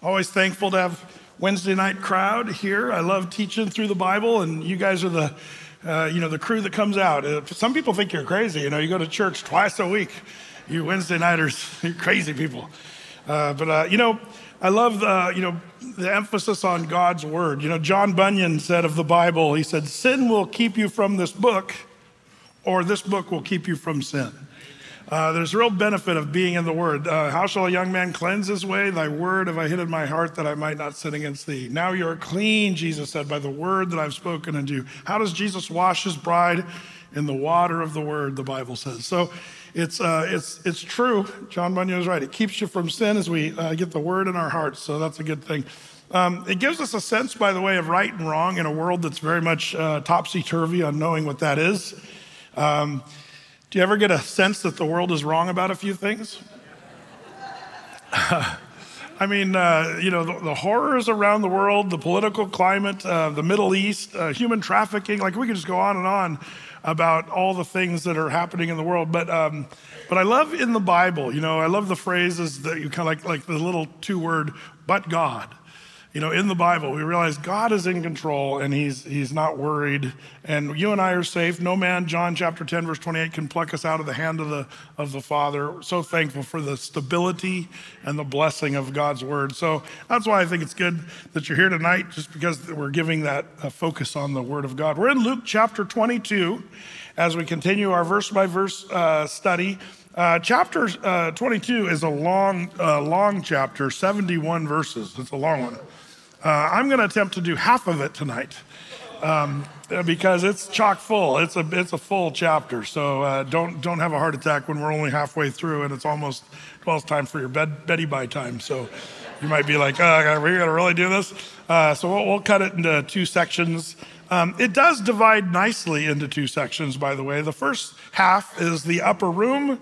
Always thankful to have Wednesday night crowd here. I love teaching through the Bible, and you guys are the, uh, you know, the crew that comes out. Uh, some people think you're crazy. You know, you go to church twice a week. You Wednesday nighters, you're crazy people. Uh, but uh, you know, I love the, you know, the emphasis on God's word. You know, John Bunyan said of the Bible, he said, "Sin will keep you from this book, or this book will keep you from sin." Uh, there's real benefit of being in the Word. Uh, How shall a young man cleanse his way? Thy word have I hid in my heart that I might not sin against thee. Now you are clean, Jesus said, by the word that I've spoken unto you. How does Jesus wash his bride? In the water of the word, the Bible says. So it's, uh, it's, it's true. John Bunyan is right. It keeps you from sin as we uh, get the word in our hearts. So that's a good thing. Um, it gives us a sense, by the way, of right and wrong in a world that's very much uh, topsy turvy on knowing what that is. Um, do you ever get a sense that the world is wrong about a few things? I mean, uh, you know, the, the, horrors around the world, the political climate, uh, the Middle East, uh, human trafficking, like we could just go on and on about all the things that are happening in the world. But, um, but I love in the Bible, you know, I love the phrases that you kind of like, like the little two word, but God you know, in the Bible, we realize God is in control and he's, he's not worried. And you and I are safe. No man, John chapter 10, verse 28, can pluck us out of the hand of the, of the Father. So thankful for the stability and the blessing of God's word. So that's why I think it's good that you're here tonight, just because we're giving that uh, focus on the word of God. We're in Luke chapter 22 as we continue our verse by verse uh, study. Uh, chapter uh, 22 is a long, uh, long chapter, 71 verses. It's a long one. Uh, I'm going to attempt to do half of it tonight um, because it's chock full. It's a it's a full chapter, so uh, don't don't have a heart attack when we're only halfway through and it's almost well, it's time for your bed Betty by time. So you might be like, are we going to really do this? Uh, so we'll, we'll, cut it into two sections. Um, it does divide nicely into two sections, by the way. The first half is the upper room,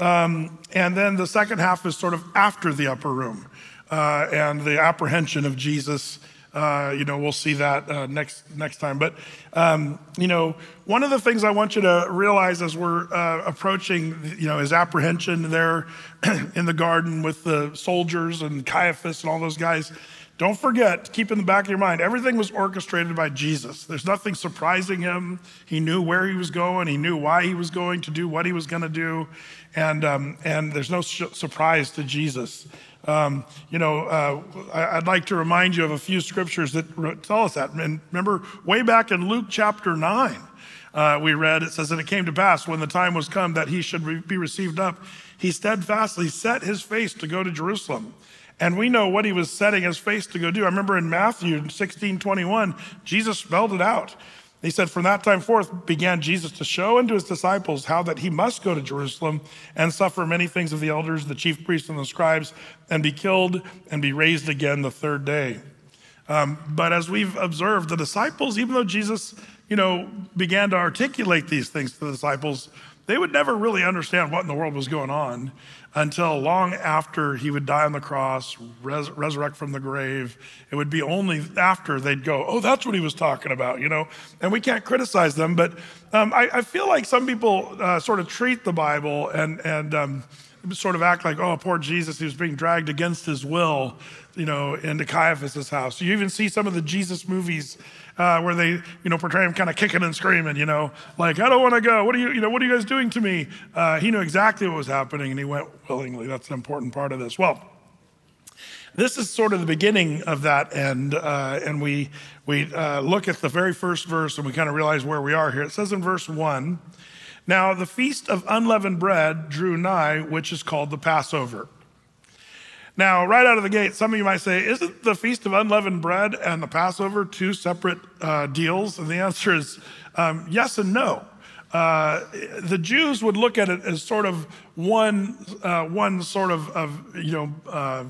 um, and then the second half is sort of after the upper room uh, and the apprehension of Jesus. Uh, you know, we'll see that uh, next next time. But um, you know, one of the things I want you to realize as we're uh, approaching, you know, his apprehension there in the garden with the soldiers and Caiaphas and all those guys. Don't forget, keep in the back of your mind, everything was orchestrated by Jesus. There's nothing surprising him. He knew where he was going. He knew why he was going to do what he was going to do, and um, and there's no surprise to Jesus. Um, you know, uh, I'd like to remind you of a few scriptures that tell us that. And remember, way back in Luke chapter 9, uh, we read, it says, And it came to pass when the time was come that he should be received up, he steadfastly set his face to go to Jerusalem. And we know what he was setting his face to go do. I remember in Matthew 16 21, Jesus spelled it out. He said, From that time forth began Jesus to show unto his disciples how that he must go to Jerusalem and suffer many things of the elders, the chief priests, and the scribes, and be killed and be raised again the third day. Um, but as we've observed, the disciples, even though Jesus, you know, began to articulate these things to the disciples, they would never really understand what in the world was going on until long after he would die on the cross, res- resurrect from the grave. It would be only after they'd go, oh, that's what he was talking about, you know? And we can't criticize them, but um, I, I, feel like some people uh, sort of treat the Bible and, and um, sort of act like, oh, poor Jesus, he was being dragged against his will, you know, into Caiaphas's house. You even see some of the Jesus movies uh, where they, you know, portray him kind of kicking and screaming, you know, like, I don't want to go. What are you, you know, what are you guys doing to me? Uh, he knew exactly what was happening and he went willingly. That's an important part of this. Well, this is sort of the beginning of that end, uh, and we we uh, look at the very first verse and we kind of realize where we are here. It says in verse one, "Now the feast of unleavened bread drew nigh, which is called the Passover." Now, right out of the gate, some of you might say, isn't the Feast of Unleavened Bread and the Passover two separate uh, deals? And the answer is um, yes and no. Uh, the Jews would look at it as sort of one, uh, one sort of, of you know, uh,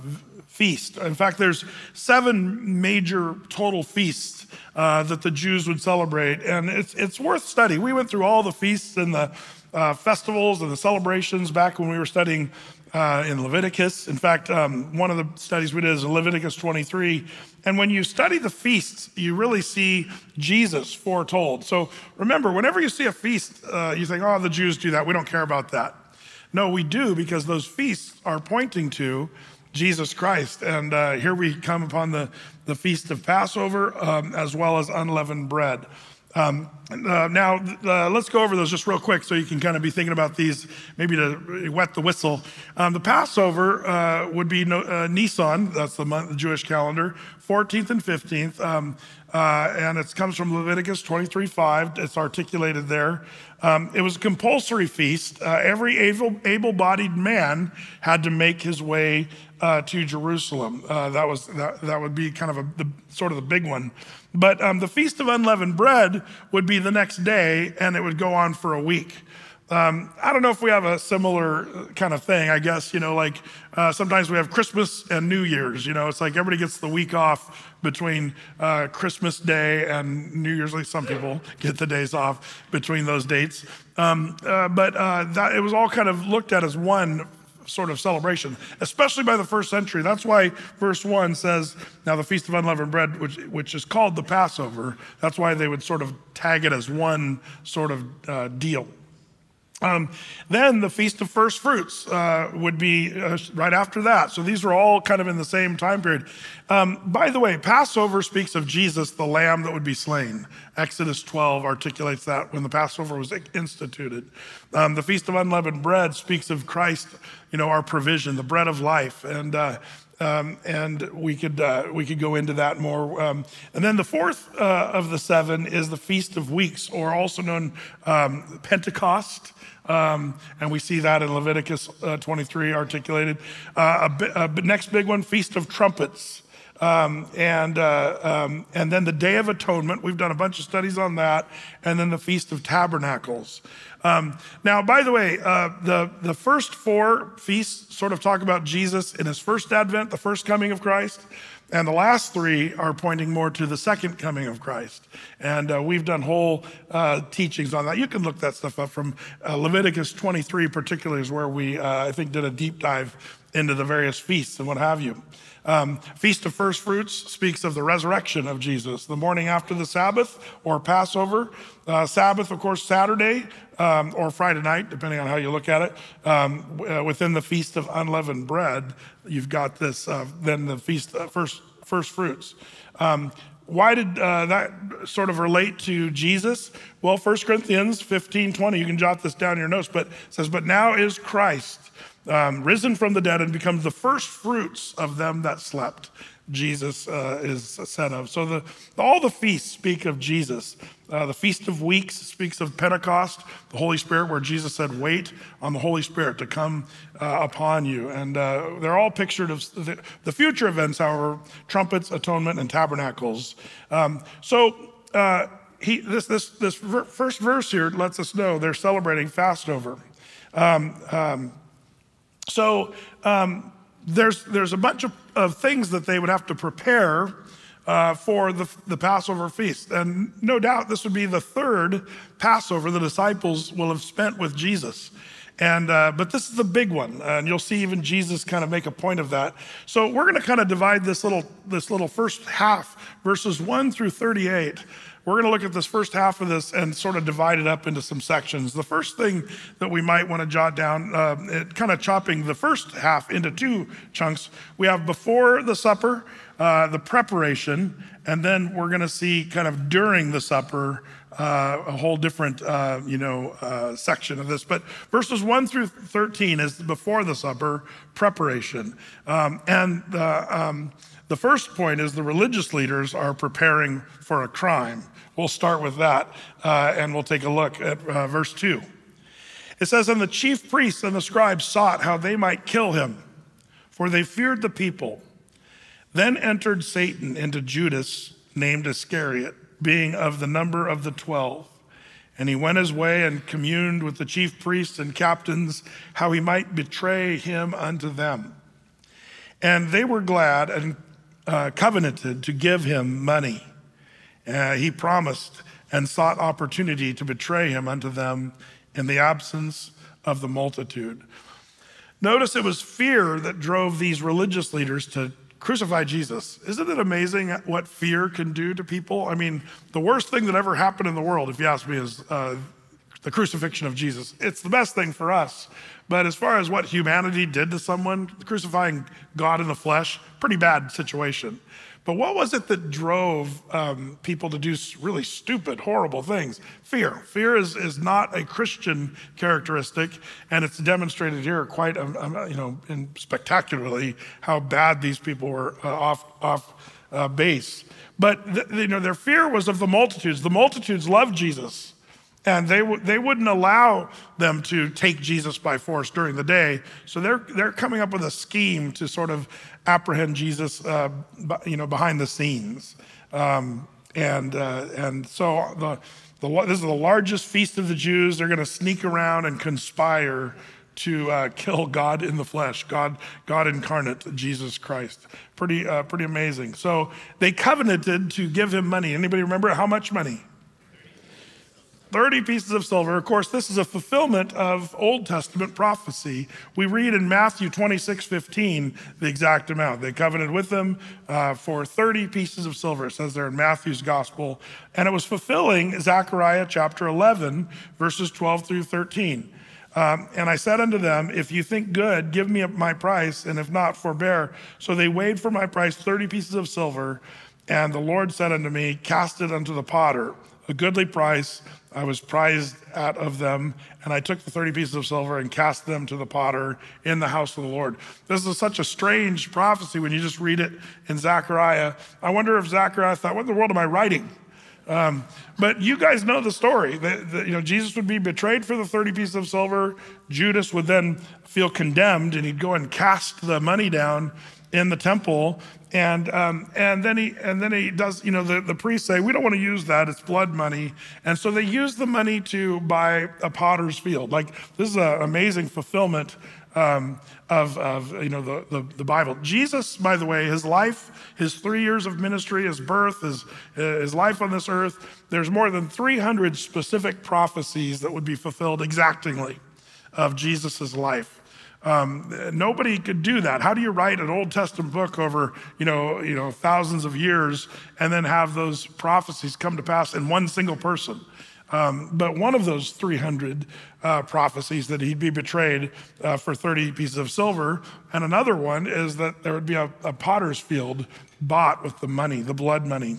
feast. In fact, there's seven major total feasts uh, that the Jews would celebrate, and it's, it's worth study. We went through all the feasts and the uh, festivals and the celebrations back when we were studying uh, in Leviticus. In fact, um, one of the studies we did is Leviticus 23. And when you study the feasts, you really see Jesus foretold. So remember, whenever you see a feast, uh, you think, oh, the Jews do that. We don't care about that. No, we do because those feasts are pointing to Jesus Christ. And uh, here we come upon the, the feast of Passover um, as well as unleavened bread. Um, uh, now, uh, let's go over those just real quick so you can kind of be thinking about these, maybe to wet the whistle. Um, the Passover uh, would be no, uh, Nisan, that's the month, the Jewish calendar, 14th and 15th. Um, uh, and it comes from Leviticus 23 5. It's articulated there. Um, it was a compulsory feast. Uh, every able bodied man had to make his way uh, to Jerusalem. Uh, that, was, that, that would be kind of a, the, sort of the big one. But um, the Feast of Unleavened Bread would be the next day, and it would go on for a week. Um, I don't know if we have a similar kind of thing. I guess, you know, like uh, sometimes we have Christmas and New Year's, you know, it's like everybody gets the week off between uh, Christmas Day and New Year's. Like some people get the days off between those dates. Um, uh, but uh, that, it was all kind of looked at as one sort of celebration, especially by the first century. That's why verse 1 says, Now the Feast of Unleavened Bread, which, which is called the Passover, that's why they would sort of tag it as one sort of uh, deal. Um, then the Feast of First Fruits uh, would be uh, right after that. So these are all kind of in the same time period. Um, by the way, Passover speaks of Jesus, the lamb that would be slain. Exodus 12 articulates that when the Passover was instituted. Um, the Feast of Unleavened Bread speaks of Christ, you know, our provision, the bread of life. And uh, um, and we could uh, we could go into that more. Um, and then the fourth uh, of the seven is the Feast of Weeks, or also known um, Pentecost. Um, and we see that in Leviticus uh, 23 articulated. Uh, a, a next big one, Feast of Trumpets. Um, and, uh, um, and then the Day of Atonement. We've done a bunch of studies on that. And then the Feast of Tabernacles. Um, now, by the way, uh, the, the first four feasts sort of talk about Jesus in his first advent, the first coming of Christ. And the last three are pointing more to the second coming of Christ. And uh, we've done whole uh, teachings on that. You can look that stuff up from uh, Leviticus 23, particularly, is where we, uh, I think, did a deep dive into the various feasts and what have you. Um, Feast of First Fruits speaks of the resurrection of Jesus, the morning after the Sabbath or Passover. Uh, Sabbath, of course, Saturday um, or Friday night, depending on how you look at it. Um, uh, within the Feast of Unleavened Bread, you've got this, uh, then the Feast of First, first Fruits. Um, why did uh, that sort of relate to Jesus? Well, 1 Corinthians 15 20, you can jot this down in your notes, but says, But now is Christ um, risen from the dead and becomes the first fruits of them that slept. Jesus uh, is said of. So the, all the feasts speak of Jesus. Uh, the Feast of Weeks speaks of Pentecost, the Holy Spirit, where Jesus said, Wait on the Holy Spirit to come uh, upon you. And uh, they're all pictured of the, the, future events, however, trumpets, atonement, and tabernacles. Um, so uh, he, this, this, this first verse here lets us know they're celebrating Passover. Um, um, so um, there's, there's a bunch of, of things that they would have to prepare uh, for the, the Passover feast. And no doubt this would be the third Passover the disciples will have spent with Jesus. And uh, but this is the big one, and you'll see even Jesus kind of make a point of that. So we're going to kind of divide this little this little first half, verses one through thirty-eight. We're going to look at this first half of this and sort of divide it up into some sections. The first thing that we might want to jot down, uh, it, kind of chopping the first half into two chunks, we have before the supper, uh, the preparation, and then we're going to see kind of during the supper. Uh, a whole different, uh, you know, uh, section of this. But verses one through thirteen is before the supper preparation, um, and the um, the first point is the religious leaders are preparing for a crime. We'll start with that uh, and we'll take a look at uh, verse 2. It says, And the chief priests and the scribes sought how they might kill him, for they feared the people. Then entered Satan into Judas, named Iscariot, being of the number of the twelve. And he went his way and communed with the chief priests and captains how he might betray him unto them. And they were glad and uh, covenanted to give him money. Uh, he promised and sought opportunity to betray him unto them in the absence of the multitude. Notice it was fear that drove these religious leaders to crucify Jesus. Isn't it amazing what fear can do to people? I mean, the worst thing that ever happened in the world, if you ask me, is uh, the crucifixion of Jesus. It's the best thing for us. But as far as what humanity did to someone, crucifying God in the flesh, pretty bad situation. But what was it that drove um, people to do really stupid, horrible things? Fear. Fear is, is not a Christian characteristic, and it's demonstrated here quite, um, um, you know, spectacularly how bad these people were uh, off off uh, base. But th- you know, their fear was of the multitudes. The multitudes loved Jesus. And they, w- they wouldn't allow them to take Jesus by force during the day. So they're, they're coming up with a scheme to sort of apprehend Jesus, uh, you know, behind the scenes. Um, and, uh, and so the, the, this is the largest feast of the Jews. They're going to sneak around and conspire to uh, kill God in the flesh, God, God incarnate, Jesus Christ. Pretty, uh, pretty amazing. So they covenanted to give him money. Anybody remember how much money? 30 pieces of silver. Of course, this is a fulfillment of Old Testament prophecy. We read in Matthew 26, 15, the exact amount. They covenanted with them uh, for 30 pieces of silver, it says there in Matthew's gospel. And it was fulfilling Zechariah chapter 11, verses 12 through 13. Um, and I said unto them, If you think good, give me my price, and if not, forbear. So they weighed for my price 30 pieces of silver. And the Lord said unto me, Cast it unto the potter, a goodly price I was prized out of them, and I took the 30 pieces of silver and cast them to the potter in the house of the Lord. This is such a strange prophecy when you just read it in Zechariah. I wonder if Zechariah thought, what in the world am I writing? Um, but you guys know the story. That, you know, Jesus would be betrayed for the 30 pieces of silver. Judas would then feel condemned, and he'd go and cast the money down in the temple. And, um, and then he and then he does you know the, the priests say we don't want to use that it's blood money and so they use the money to buy a potter's field like this is an amazing fulfillment um, of, of you know the, the, the, Bible. Jesus, by the way, his life, his three years of ministry, his birth, his, his life on this earth, there's more than 300 specific prophecies that would be fulfilled exactingly of Jesus' life. Um, nobody could do that. How do you write an Old Testament book over, you know, you know, thousands of years and then have those prophecies come to pass in one single person? Um, but one of those 300 uh, prophecies that he'd be betrayed uh, for 30 pieces of silver, and another one is that there would be a, a potter's field bought with the money, the blood money,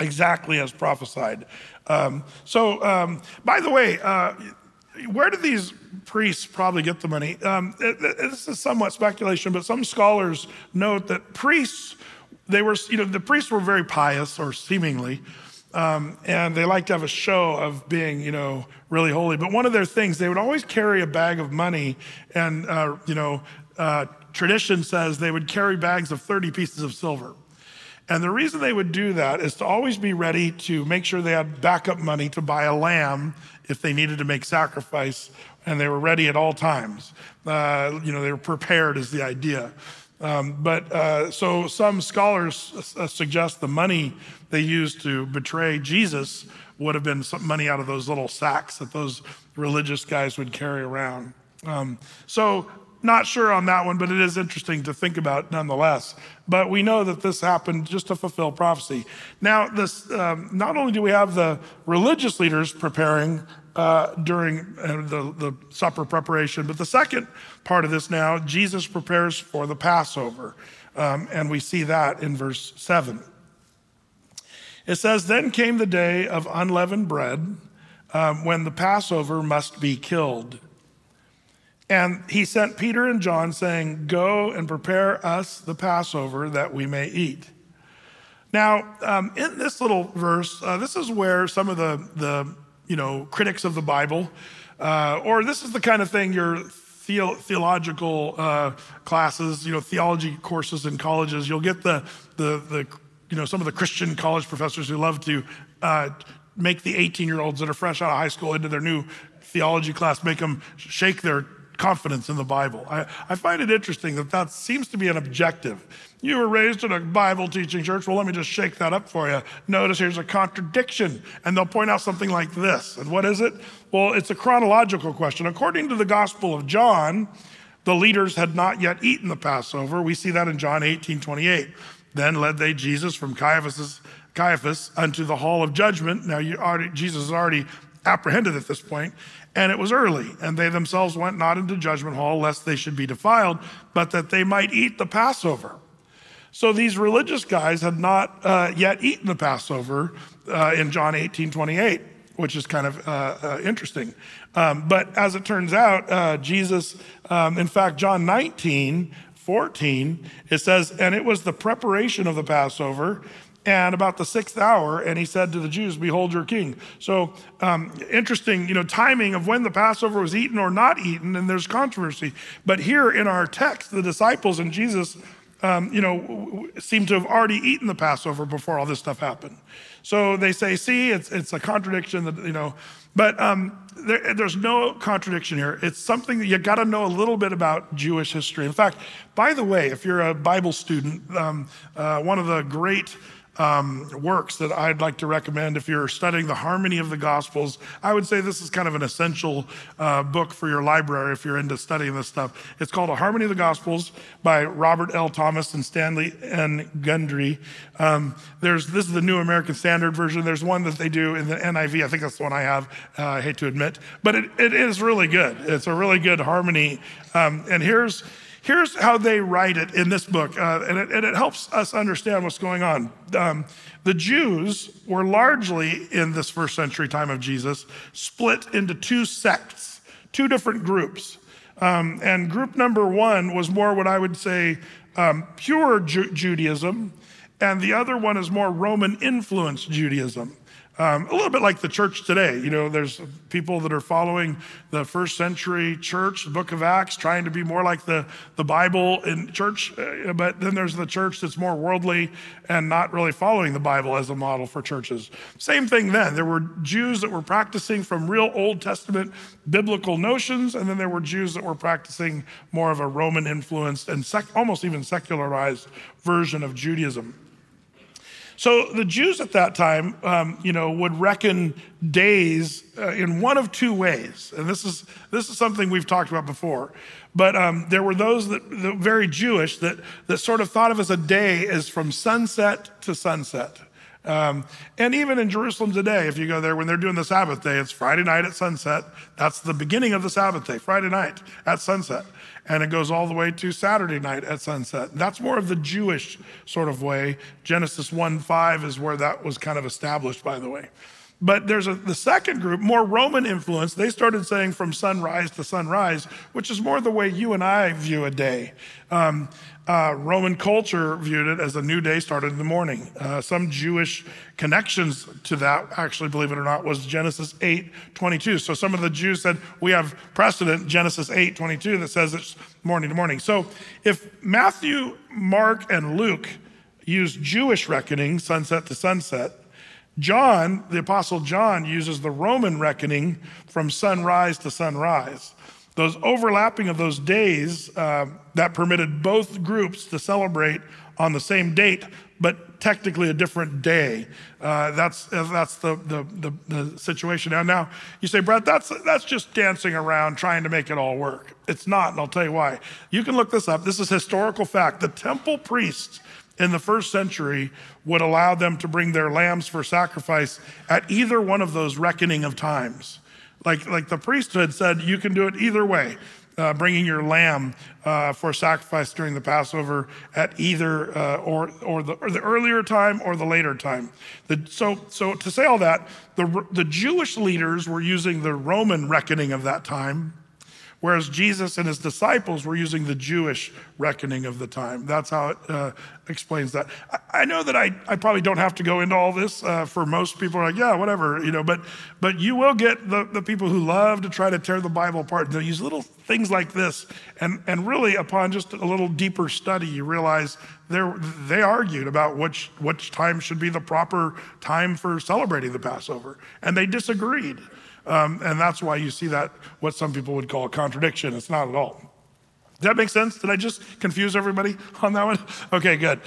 exactly as prophesied. Um, so, um, by the way, uh, where did these priests probably get the money? Um, it, it, this is somewhat speculation, but some scholars note that priests, they were, you know, the priests were very pious, or seemingly. Um, and they liked to have a show of being, you know, really holy. But one of their things, they would always carry a bag of money, and uh, you know, uh, tradition says they would carry bags of 30 pieces of silver. And the reason they would do that is to always be ready to make sure they had backup money to buy a lamb if they needed to make sacrifice, and they were ready at all times. Uh, you know, they were prepared, is the idea. Um, but uh, so some scholars suggest the money they used to betray Jesus would have been some money out of those little sacks that those religious guys would carry around. Um, so not sure on that one, but it is interesting to think about nonetheless. But we know that this happened just to fulfill prophecy. Now, this um, not only do we have the religious leaders preparing uh, during uh, the, the supper preparation. But the second part of this now, Jesus prepares for the Passover. Um, and we see that in verse 7. It says, Then came the day of unleavened bread um, when the Passover must be killed. And he sent Peter and John, saying, Go and prepare us the Passover that we may eat. Now, um, in this little verse, uh, this is where some of the, the you know, critics of the Bible, uh, or this is the kind of thing your theo- theological uh, classes, you know, theology courses in colleges, you'll get the, the, the, you know, some of the Christian college professors who love to uh, make the 18 year olds that are fresh out of high school into their new theology class, make them shake their confidence in the Bible. I, I find it interesting that that seems to be an objective. You were raised in a Bible teaching church. Well, let me just shake that up for you. Notice here's a contradiction, and they'll point out something like this. And what is it? Well, it's a chronological question. According to the Gospel of John, the leaders had not yet eaten the Passover. We see that in John 18 28. Then led they Jesus from Caiaphas, Caiaphas unto the hall of judgment. Now, already, Jesus is already apprehended at this point, and it was early, and they themselves went not into judgment hall lest they should be defiled, but that they might eat the Passover. So these religious guys had not uh, yet eaten the Passover uh, in John 18 28, which is kind of uh, uh interesting. Um, but as it turns out, uh, Jesus, um, in fact, John 19 14, it says, and it was the preparation of the Passover and about the sixth hour, and he said to the Jews, Behold your king. So, um, interesting, you know, timing of when the Passover was eaten or not eaten, and there's controversy. But here in our text, the disciples and Jesus um, you know, seem to have already eaten the Passover before all this stuff happened. So they say, see, it's, it's a contradiction that, you know, but um, there, there's no contradiction here. It's something that you got to know a little bit about Jewish history. In fact, by the way, if you're a Bible student, um, uh, one of the great um, works that I'd like to recommend if you're studying the harmony of the Gospels. I would say this is kind of an essential uh, book for your library if you're into studying this stuff. It's called A Harmony of the Gospels by Robert L. Thomas and Stanley N. Gundry. Um, there's this is the New American Standard version. There's one that they do in the NIV. I think that's the one I have. Uh, I hate to admit, but it, it is really good. It's a really good harmony. Um, and here's Here's how they write it in this book, uh, and, it, and, it, helps us understand what's going on. Um, the Jews were largely, in this first century time of Jesus, split into two sects, two different groups. Um, and group number one was more what I would say um, pure Ju- Judaism, and the other one is more Roman influenced Judaism. Um, a little bit like the church today. You know, there's people that are following the first century church, the book of Acts, trying to be more like the, the Bible in church. Uh, but then there's the church that's more worldly and not really following the Bible as a model for churches. Same thing then. There were Jews that were practicing from real Old Testament biblical notions, and then there were Jews that were practicing more of a Roman influenced and sec- almost even secularized version of Judaism. So the Jews at that time, um, you know, would reckon days uh, in one of two ways, and this is this is something we've talked about before. But um, there were those that, that very Jewish that that sort of thought of as a day as from sunset to sunset. Um, and even in Jerusalem today, if you go there when they're doing the Sabbath day, it's Friday night at sunset. That's the beginning of the Sabbath day, Friday night at sunset and it goes all the way to Saturday night at sunset. That's more of the Jewish sort of way. Genesis 1 5 is where that was kind of established, by the way. But there's a, the second group, more Roman influence. They started saying from sunrise to sunrise, which is more the way you and I view a day. Um, uh, Roman culture viewed it as a new day started in the morning. Uh, some Jewish connections to that, actually, believe it or not, was Genesis 8 22. So some of the Jews said, we have precedent, Genesis 8 22, that says it's morning to morning. So if Matthew, Mark, and Luke use Jewish reckoning, sunset to sunset, John, the Apostle John, uses the Roman reckoning from sunrise to sunrise. Those overlapping of those days uh, that permitted both groups to celebrate on the same date, but technically a different day. Uh, that's that's the, the, the, the, situation. Now, now you say, Brett, that's, that's just dancing around trying to make it all work. It's not, and I'll tell you why. You can look this up. This is historical fact. The temple priests in the first century would allow them to bring their lambs for sacrifice at either one of those reckoning of times. Like, like the priesthood said, you can do it either way, uh, bringing your lamb uh, for sacrifice during the Passover at either uh, or, or, the, or the earlier time or the later time. The, so, so to say all that, the, the Jewish leaders were using the Roman reckoning of that time whereas Jesus and his disciples were using the Jewish reckoning of the time. That's how it uh, explains that. I, I, know that I, I probably don't have to go into all this uh, for most people are like, yeah, whatever, you know, but, but you will get the, the people who love to try to tear the Bible apart. They'll use little things like this. And, and really, upon just a little deeper study, you realize they argued about which, which time should be the proper time for celebrating the Passover. And they disagreed. Um, and that's why you see that, what some people would call a contradiction. It's not at all. Does that make sense? Did I just confuse everybody on that one? Okay, good.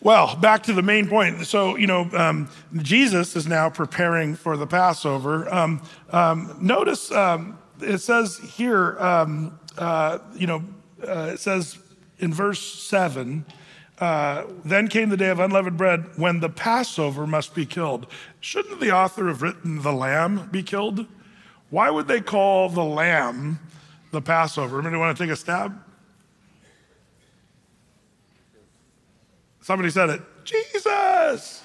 Well, back to the main point. So, you know, um, Jesus is now preparing for the Passover. Um, um, notice um, it says here, um, uh, you know, uh, it says in verse 7 uh, then came the day of unleavened bread when the Passover must be killed. Shouldn't the author have written the lamb be killed? Why would they call the lamb the Passover? Anybody want to take a stab? Somebody said it. Jesus.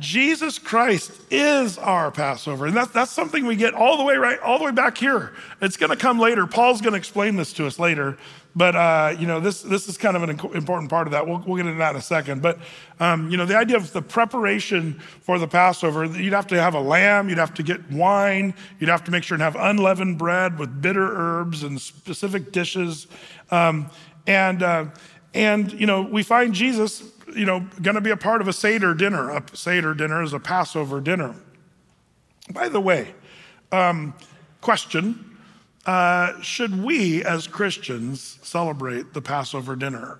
Jesus Christ is our Passover. And that, that's something we get all the way right, all the way back here. It's going to come later. Paul's going to explain this to us later. But, uh, you know, this, this is kind of an important part of that. We'll, we'll get into that in a second. But, um, you know, the idea of the preparation for the Passover, you'd have to have a lamb, you'd have to get wine, you'd have to make sure and have unleavened bread with bitter herbs and specific dishes. Um, and, uh, and, you know, we find Jesus, you know, going to be a part of a Seder dinner. A Seder dinner is a Passover dinner. By the way, um, question uh, Should we as Christians celebrate the Passover dinner?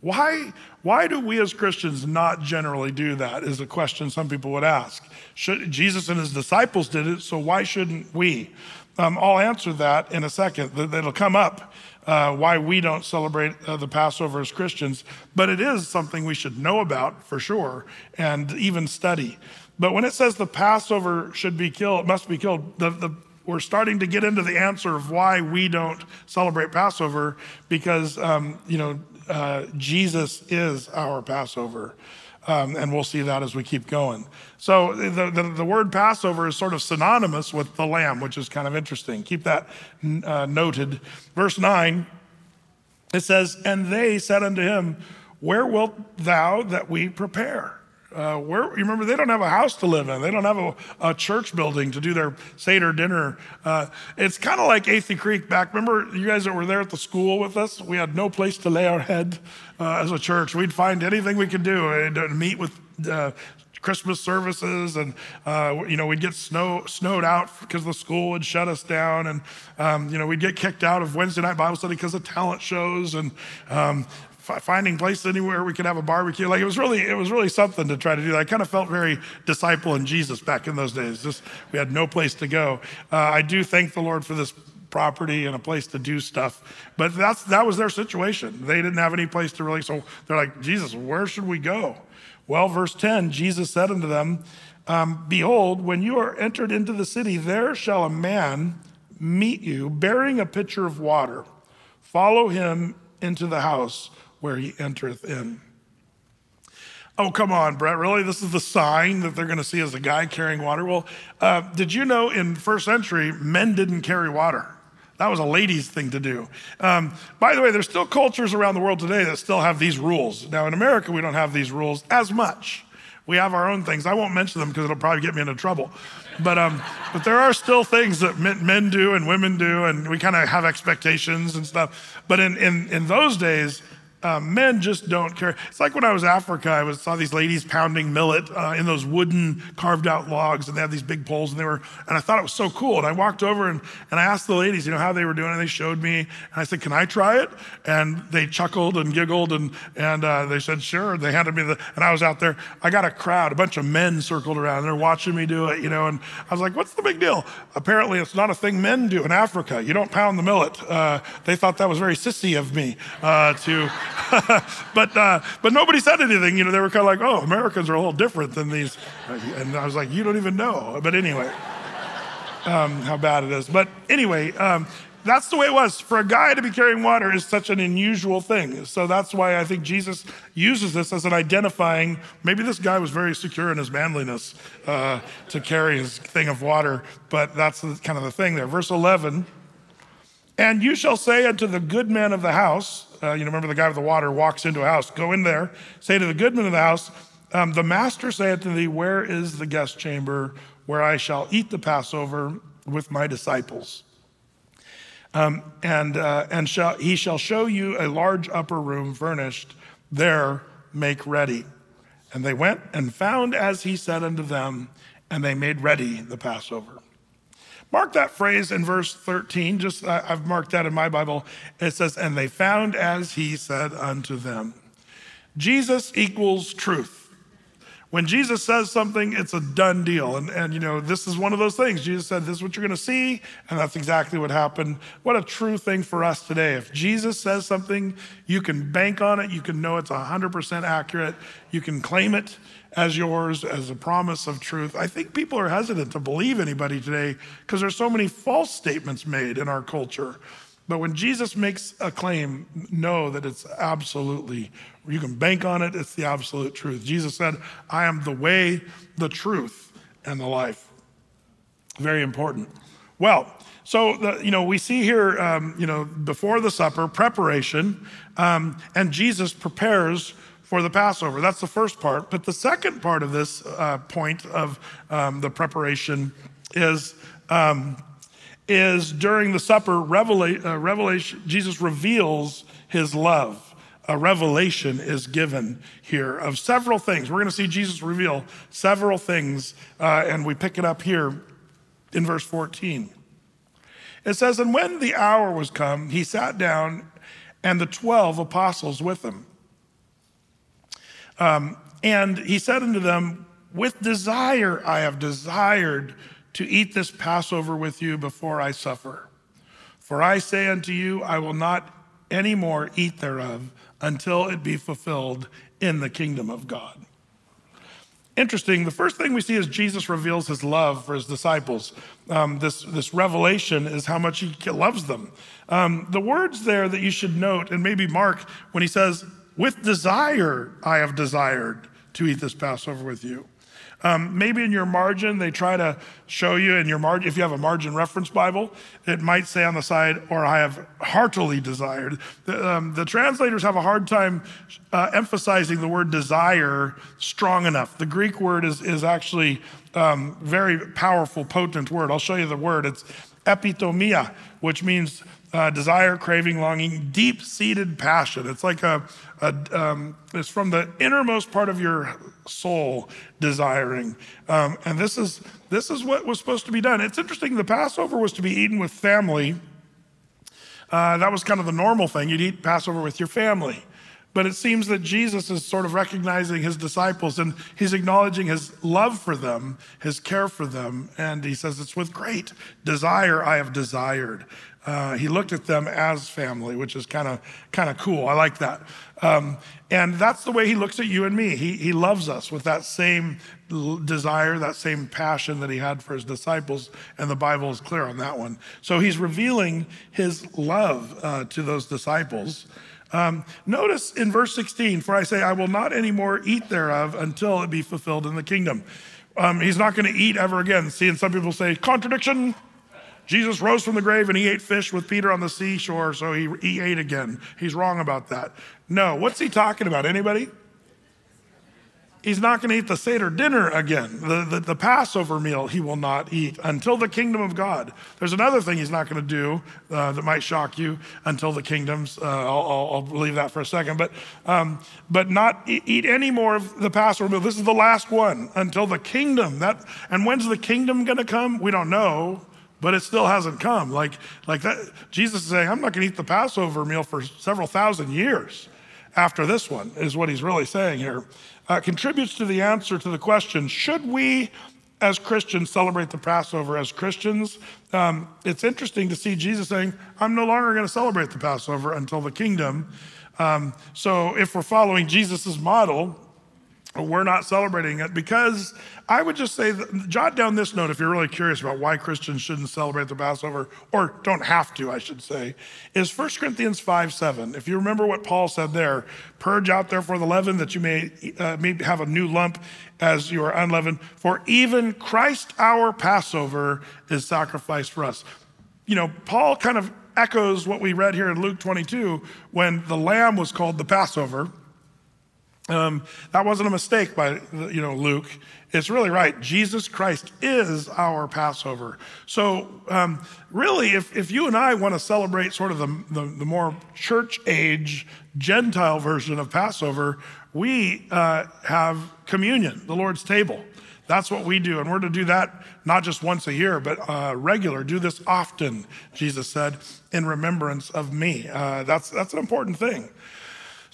Why, why do we as Christians not generally do that? Is a question some people would ask. Should, Jesus and his disciples did it, so why shouldn't we? Um, I'll answer that in a second. That'll come up uh, why we don't celebrate uh, the Passover as Christians, but it is something we should know about for sure and even study. But when it says the Passover should be killed, must be killed, the, the, we're starting to get into the answer of why we don't celebrate Passover because, um, you know, uh, Jesus is our Passover. Um, and we'll see that as we keep going. So the, the, the, word Passover is sort of synonymous with the lamb, which is kind of interesting. Keep that uh, noted. Verse 9, it says, And they said unto him, Where wilt thou that we prepare? Uh, where you remember they don't have a house to live in. They don't have a, a church building to do their seder dinner. Uh, it's kind of like Athey Creek back remember you guys that were there at the school with us? We had no place to lay our head uh, as a church. We'd find anything we could do and uh, meet with uh, Christmas services, and uh, you know we'd get snow snowed out because the school would shut us down, and um, you know we'd get kicked out of Wednesday night Bible study because of talent shows, and um, finding places anywhere we could have a barbecue. Like it was really, it was really something to try to do. That. I kind of felt very disciple in Jesus back in those days. Just we had no place to go. Uh, I do thank the Lord for this property and a place to do stuff, but that's that was their situation. They didn't have any place to really. So they're like, Jesus, where should we go? Well, verse ten, Jesus said unto them, um, Behold, when you are entered into the city, there shall a man meet you bearing a pitcher of water. Follow him into the house where he entereth in. Oh, come on, Brett. Really? This is the sign that they're going to see as a guy carrying water? Well, uh, did you know in first century, men didn't carry water? That was a lady's thing to do. Um, by the way, there's still cultures around the world today that still have these rules. Now, in America, we don't have these rules as much. We have our own things. I won't mention them because it'll probably get me into trouble. But, um, but there are still things that men do and women do, and we kind of have expectations and stuff. But in, in, in those days, uh, men just don't care. It's like when I was in Africa, I was, saw these ladies pounding millet uh, in those wooden carved out logs, and they had these big poles, and they were, and I thought it was so cool. And I walked over and, and I asked the ladies, you know, how they were doing, and they showed me, and I said, "Can I try it?" And they chuckled and giggled, and and uh, they said, "Sure." They handed me the, and I was out there. I got a crowd, a bunch of men circled around, and they're watching me do it, you know. And I was like, "What's the big deal?" Apparently, it's not a thing men do in Africa. You don't pound the millet. Uh, they thought that was very sissy of me uh, to. but, uh, but nobody said anything. You know, they were kind of like, oh, Americans are a little different than these. And I was like, you don't even know. But anyway, um, how bad it is. But anyway, um, that's the way it was. For a guy to be carrying water is such an unusual thing. So that's why I think Jesus uses this as an identifying. Maybe this guy was very secure in his manliness uh, to carry his thing of water, but that's kind of the thing there. Verse 11 And you shall say unto the good man of the house, uh, you know, remember the guy with the water walks into a house. Go in there, say to the goodman of the house, um, The master saith to thee, Where is the guest chamber where I shall eat the Passover with my disciples? Um, and uh, and shall, he shall show you a large upper room furnished. There make ready. And they went and found as he said unto them, and they made ready the Passover. Mark that phrase in verse 13. Just I've marked that in my Bible. It says, And they found as he said unto them. Jesus equals truth. When Jesus says something, it's a done deal. And, and, you know, this is one of those things. Jesus said, This is what you're going to see. And that's exactly what happened. What a true thing for us today. If Jesus says something, you can bank on it. You can know it's 100% accurate. You can claim it as yours, as a promise of truth. I think people are hesitant to believe anybody today because there's so many false statements made in our culture. But when Jesus makes a claim, know that it's absolutely, you can bank on it, it's the absolute truth. Jesus said, I am the way, the truth, and the life. Very important. Well, so the, you know we see here, um, you know, before the supper, preparation, um, and Jesus prepares for the Passover. That's the first part. But the second part of this uh, point of um, the preparation is um, is during the supper, revela- uh, revelation, Jesus reveals his love. A revelation is given here of several things. We're going to see Jesus reveal several things, uh, and we pick it up here in verse 14. It says, And when the hour was come, he sat down, and the 12 apostles with him. Um, and he said unto them, With desire I have desired to eat this Passover with you before I suffer. For I say unto you, I will not any more eat thereof until it be fulfilled in the kingdom of God. Interesting, the first thing we see is Jesus reveals his love for his disciples. Um, this, this revelation is how much he loves them. Um, the words there that you should note, and maybe Mark, when he says, With desire I have desired to eat this Passover with you. Um, maybe in your margin, they try to show you in your margin, if you have a margin reference Bible, it might say on the side, or I have heartily desired. The, um, the translators have a hard time uh, emphasizing the word desire strong enough. The Greek word is, is actually um, very powerful, potent word. I'll show you the word. It's epithumia, which means uh, desire, craving, longing, deep seated passion. It's like a, a um, it's from the innermost part of your soul desiring. Um, and this is, this is what was supposed to be done. It's interesting, the Passover was to be eaten with family. Uh, that was kind of the normal thing. You'd eat Passover with your family. But it seems that Jesus is sort of recognizing his disciples and he's acknowledging his love for them, his care for them. And he says, It's with great desire I have desired. Uh, he looked at them as family, which is kind of kind of cool. I like that. Um, and that's the way he looks at you and me. He, he loves us with that same desire, that same passion that he had for his disciples. And the Bible is clear on that one. So he's revealing his love uh, to those disciples. Um, notice in verse 16, for I say, I will not anymore eat thereof until it be fulfilled in the kingdom. Um, he's not going to eat ever again. Seeing some people say, contradiction. Jesus rose from the grave and he ate fish with Peter on the seashore, so he, he ate again. He's wrong about that. No, what's he talking about? Anybody? He's not going to eat the Seder dinner again. The, the, the, Passover meal he will not eat until the kingdom of God. There's another thing he's not going to do uh, that might shock you until the kingdoms. Uh, I'll, I'll, leave that for a second. But, um, but not eat any more of the Passover meal. This is the last one until the kingdom. That, and when's the kingdom going to come? We don't know but it still hasn't come. Like, like that, Jesus is saying, I'm not going to eat the Passover meal for several thousand years after this one, is what he's really saying here. Uh, contributes to the answer to the question should we, as Christians, celebrate the Passover as Christians? Um, it's interesting to see Jesus saying, I'm no longer going to celebrate the Passover until the kingdom. Um, so if we're following Jesus' model, we're not celebrating it because I would just say, jot down this note if you're really curious about why Christians shouldn't celebrate the Passover, or don't have to, I should say, is 1 Corinthians 5 7. If you remember what Paul said there, purge out therefore the leaven that you may, uh, may have a new lump as you are unleavened, for even Christ our Passover is sacrificed for us. You know, Paul kind of echoes what we read here in Luke 22 when the lamb was called the Passover um, that wasn't a mistake by you know Luke. It's really right. Jesus Christ is our Passover. So um, really, if, if you and I want to celebrate sort of the, the, the more church age Gentile version of Passover, we uh, have communion, the Lord's table. That's what we do. And we're to do that not just once a year, but uh, regular. Do this often, Jesus said, in remembrance of me. Uh, that's, that's an important thing.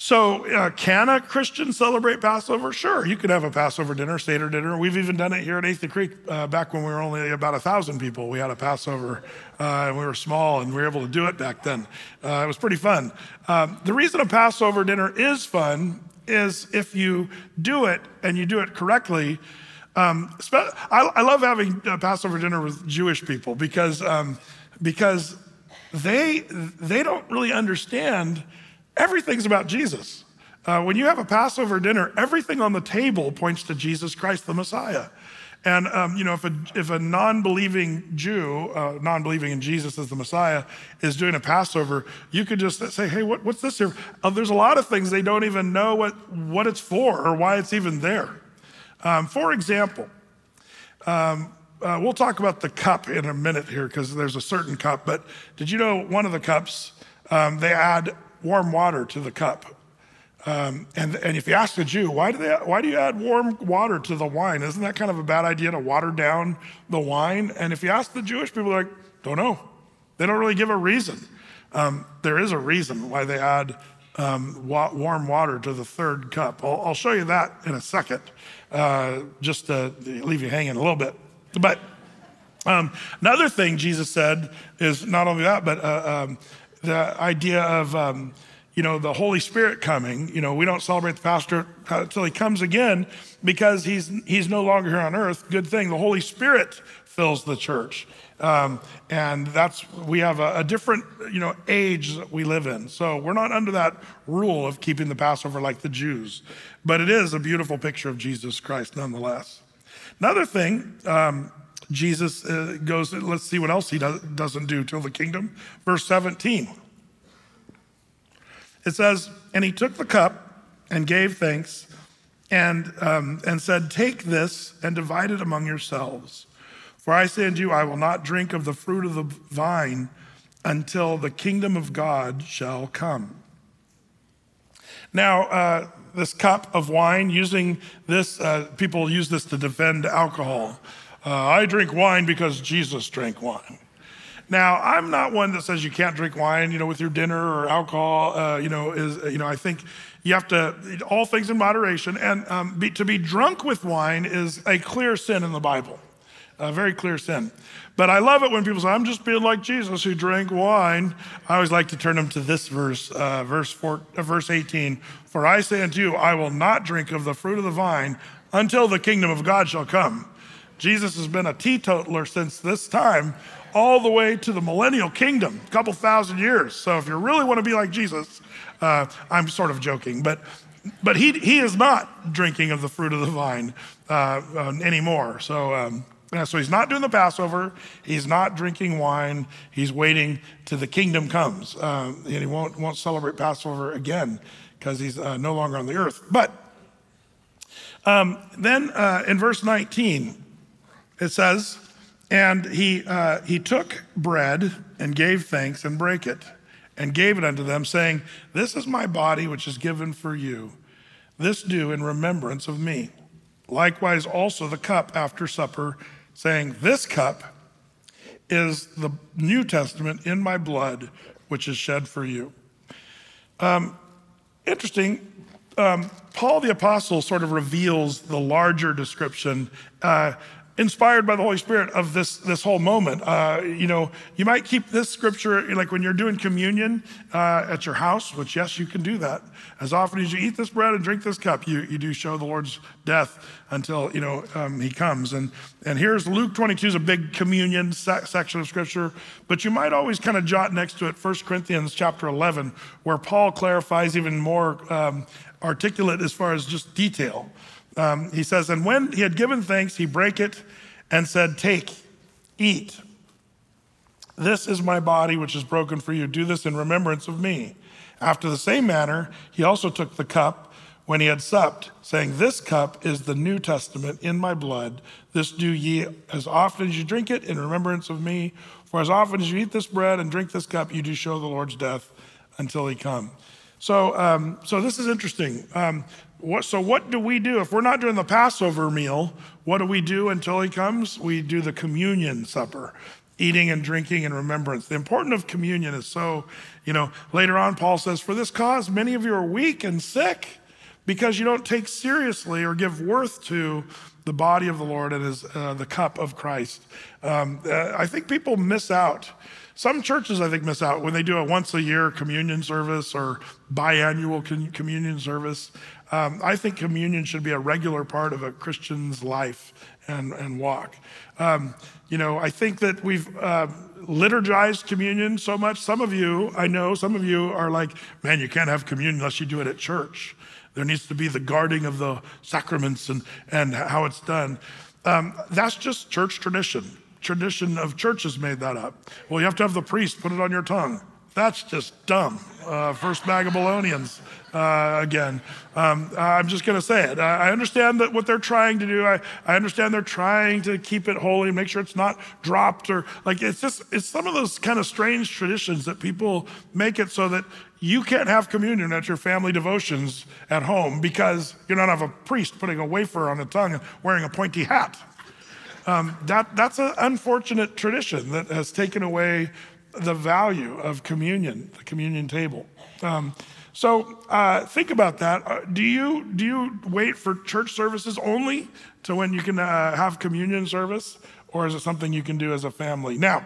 So, uh, can a Christian celebrate Passover? Sure, you could have a Passover dinner, Seder dinner. We've even done it here at Athey Creek uh, back when we were only about a thousand people. We had a Passover uh, and we were small and we were able to do it back then. Uh, it was pretty fun. Um, the reason a Passover dinner is fun is if you do it and you do it correctly. Um, I, I, love having a Passover dinner with Jewish people because, um, because they, they don't really understand Everything's about Jesus. Uh, when you have a Passover dinner, everything on the table points to Jesus Christ, the Messiah. And um, you know, if a if a non-believing Jew, uh, non-believing in Jesus as the Messiah, is doing a Passover, you could just say, "Hey, what, what's this here?" Uh, there's a lot of things they don't even know what what it's for or why it's even there. Um, for example, um, uh, we'll talk about the cup in a minute here because there's a certain cup. But did you know one of the cups um, they add warm water to the cup. Um, and, and if you ask a Jew, why do, they, why do you add warm water to the wine? Isn't that kind of a bad idea to water down the wine? And if you ask the Jewish people, like, don't know. They don't really give a reason. Um, there is a reason why they add um, wa- warm water to the third cup. I'll, I'll, show you that in a second, uh, just to leave you hanging a little bit. But um, another thing Jesus said is not only that, but uh, um, the idea of, um, you know, the Holy Spirit coming. You know, we don't celebrate the Passover until he comes again because he's, he's no longer here on earth. Good thing. The Holy Spirit fills the church. Um, and that's, we have a, a, different, you know, age that we live in. So we're not under that rule of keeping the Passover like the Jews. But it is a beautiful picture of Jesus Christ nonetheless. Another thing, um, Jesus uh, goes, let's see what else he does, doesn't do till the kingdom. Verse 17. It says, And he took the cup and gave thanks and, um, and said, Take this and divide it among yourselves. For I say unto you, I will not drink of the fruit of the vine until the kingdom of God shall come. Now, uh, this cup of wine, using this, uh, people use this to defend alcohol. Uh, I drink wine because Jesus drank wine. Now, I'm not one that says you can't drink wine, you know, with your dinner or alcohol. Uh, you know, is you know, I think you have to all things in moderation. And um, be, to be drunk with wine is a clear sin in the Bible, a very clear sin. But I love it when people say, "I'm just being like Jesus who drank wine." I always like to turn them to this verse, uh, verse four, uh, verse 18. For I say unto you, I will not drink of the fruit of the vine until the kingdom of God shall come. Jesus has been a teetotaler since this time, all the way to the millennial kingdom, a couple thousand years. So if you really want to be like Jesus, uh, I'm sort of joking, but but he he is not drinking of the fruit of the vine uh, uh, anymore. So. Um, so he's not doing the Passover. He's not drinking wine. He's waiting till the kingdom comes, uh, and he won't won't celebrate Passover again because he's uh, no longer on the earth. But um, then uh, in verse 19, it says, and he, uh, he took bread and gave thanks and brake it and gave it unto them, saying, This is my body which is given for you. This do in remembrance of me. Likewise, also the cup after supper, saying, This cup is the New Testament in my blood, which is shed for you. Um, interesting. Um, Paul the Apostle sort of reveals the larger description. Uh, inspired by the Holy Spirit of this, this whole moment. Uh, you know, you might keep this scripture, like when you're doing communion uh, at your house, which, yes, you can do that. As often as you eat this bread and drink this cup, you, you do show the Lord's death until, you know, um, he comes. And, and here's Luke 22 is a big communion se- section of scripture, but you might always kind of jot next to it 1 Corinthians chapter 11, where Paul clarifies even more um, articulate as far as just detail. Um, he says, And when he had given thanks, he brake it and said, Take, eat. This is my body, which is broken for you. Do this in remembrance of me. After the same manner, he also took the cup when he had supped, saying, This cup is the New Testament in my blood. This do ye as often as you drink it in remembrance of me. For as often as you eat this bread and drink this cup, you do show the Lord's death until he come. So, um, so this is interesting. Um, what, so, what do we do? If we're not doing the Passover meal, what do we do until he comes? We do the communion supper. eating and drinking in remembrance. The importance of communion is so, you know, later on, Paul says, For this cause, many of you are weak and sick because you don't take seriously or give worth to the body of the Lord and his, uh, the cup of Christ. Um, uh, I think people miss out. Some churches, I think, miss out when they do a once a year communion service or biannual communion service. Um, I think communion should be a regular part of a Christian's life and, and walk. Um, you know, I think that we've uh, liturgized communion so much. Some of you, I know, some of you are like, man, you can't have communion unless you do it at church. There needs to be the guarding of the sacraments and, and how it's done. Um, that's just church tradition. Tradition of churches made that up. Well, you have to have the priest put it on your tongue. That's just dumb. Uh, first Babylonians uh, again. Um, I'm just going to say it. I understand that what they're trying to do. I, I understand they're trying to keep it holy, make sure it's not dropped or like it's just it's some of those kind of strange traditions that people make it so that you can't have communion at your family devotions at home because you don't have a priest putting a wafer on the tongue and wearing a pointy hat. Um, that, that's an unfortunate tradition that has taken away the value of communion, the communion table. Um, so uh, think about that. Uh, do you do you wait for church services only to when you can uh, have communion service, or is it something you can do as a family? Now,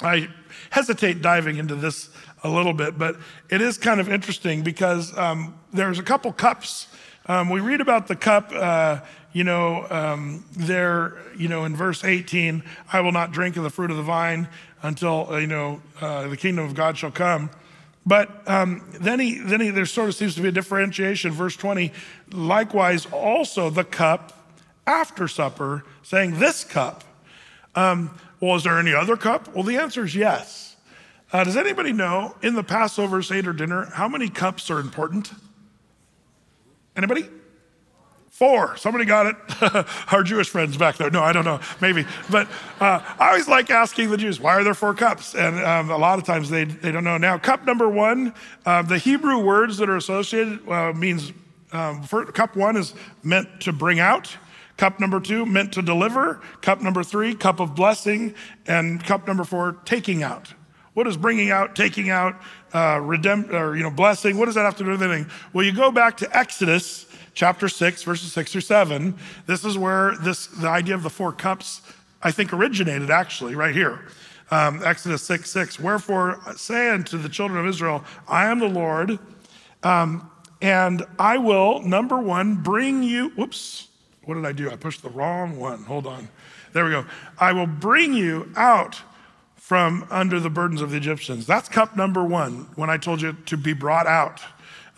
I hesitate diving into this a little bit, but it is kind of interesting because um, there's a couple cups. Um, we read about the cup. Uh, you know, um, there, you know, in verse 18, I will not drink of the fruit of the vine until, uh, you know, uh, the kingdom of God shall come. But um, then he, then he, there sort of seems to be a differentiation. Verse 20, likewise, also the cup after supper, saying, This cup. Um, well, is there any other cup? Well, the answer is yes. Uh, does anybody know in the Passover Seder dinner how many cups are important? Anybody? Four. Somebody got it. Our Jewish friends back there. No, I don't know. Maybe. But uh, I always like asking the Jews, why are there four cups? And um, a lot of times they, they don't know. Now, cup number one, uh, the Hebrew words that are associated uh, means um, for, cup one is meant to bring out. Cup number two, meant to deliver. Cup number three, cup of blessing. And cup number four, taking out. What is bringing out, taking out, uh, or, you know, blessing? What does that have to do with anything? Well, you go back to Exodus chapter 6, verses 6 through 7. This is where this, the idea of the four cups, I think, originated actually, right here. Um, Exodus 6 6. Wherefore say unto the children of Israel, I am the Lord, um, and I will, number one, bring you, whoops, what did I do? I pushed the wrong one. Hold on. There we go. I will bring you out from under the burdens of the Egyptians. That's cup number one when I told you to be brought out.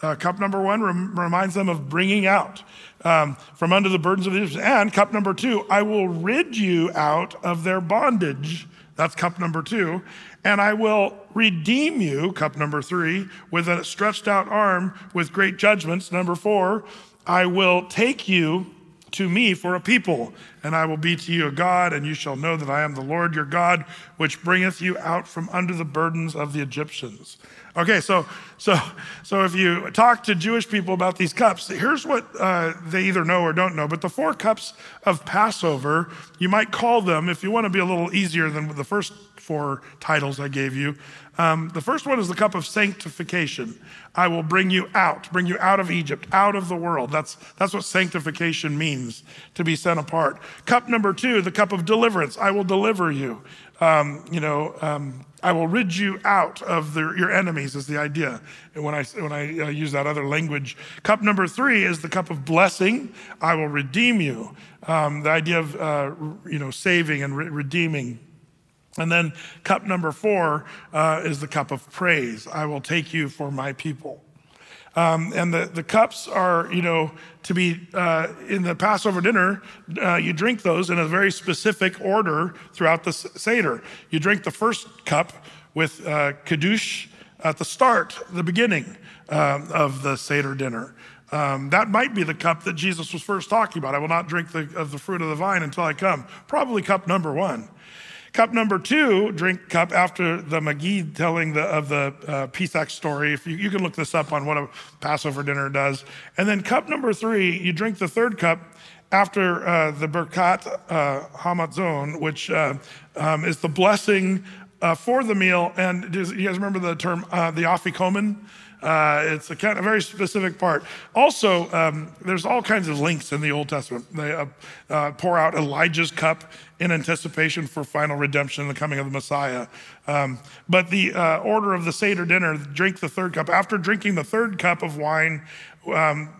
Uh, cup number one rem- reminds them of bringing out um, from under the burdens of the Egyptians. And cup number two, I will rid you out of their bondage. That's cup number two. And I will redeem you, cup number three, with a stretched out arm with great judgments. Number four, I will take you to me for a people, and I will be to you a God, and you shall know that I am the Lord your God, which bringeth you out from under the burdens of the Egyptians. Okay, so so so if you talk to Jewish people about these cups, here's what uh, they either know or don't know. But the four cups of Passover, you might call them, if you want to be a little easier than the first four titles I gave you. Um, the first one is the cup of sanctification. I will bring you out, bring you out of Egypt, out of the world. That's, that's what sanctification means, to be set apart. Cup number two, the cup of deliverance. I will deliver you. Um, you know, um, I will rid you out of the, your enemies, is the idea. And when I, when I uh, use that other language, cup number three is the cup of blessing. I will redeem you. Um, the idea of, uh, you know, saving and re- redeeming. And then cup number four uh, is the cup of praise. I will take you for my people. Um, and the, the cups are, you know, to be uh, in the Passover dinner, uh, you drink those in a very specific order throughout the Seder. You drink the first cup with uh, Kiddush at the start, the beginning um, of the Seder dinner. Um, that might be the cup that Jesus was first talking about. I will not drink the, of the fruit of the vine until I come. Probably cup number one. Cup number two, drink cup after the Magid telling the, of the uh, Pesach story. If you, you can look this up on what a Passover dinner does. And then cup number three, you drink the third cup after uh, the Birkat uh, Hamazon, which uh, um, is the blessing uh, for the meal. And does, you guys remember the term, uh, the afikomen? Uh, it's a kind of very specific part. Also, um, there's all kinds of links in the Old Testament. They uh, uh, pour out Elijah's cup in anticipation for final redemption the coming of the Messiah. Um, but the uh, order of the Seder dinner, drink the third cup. After drinking the third cup of wine, um,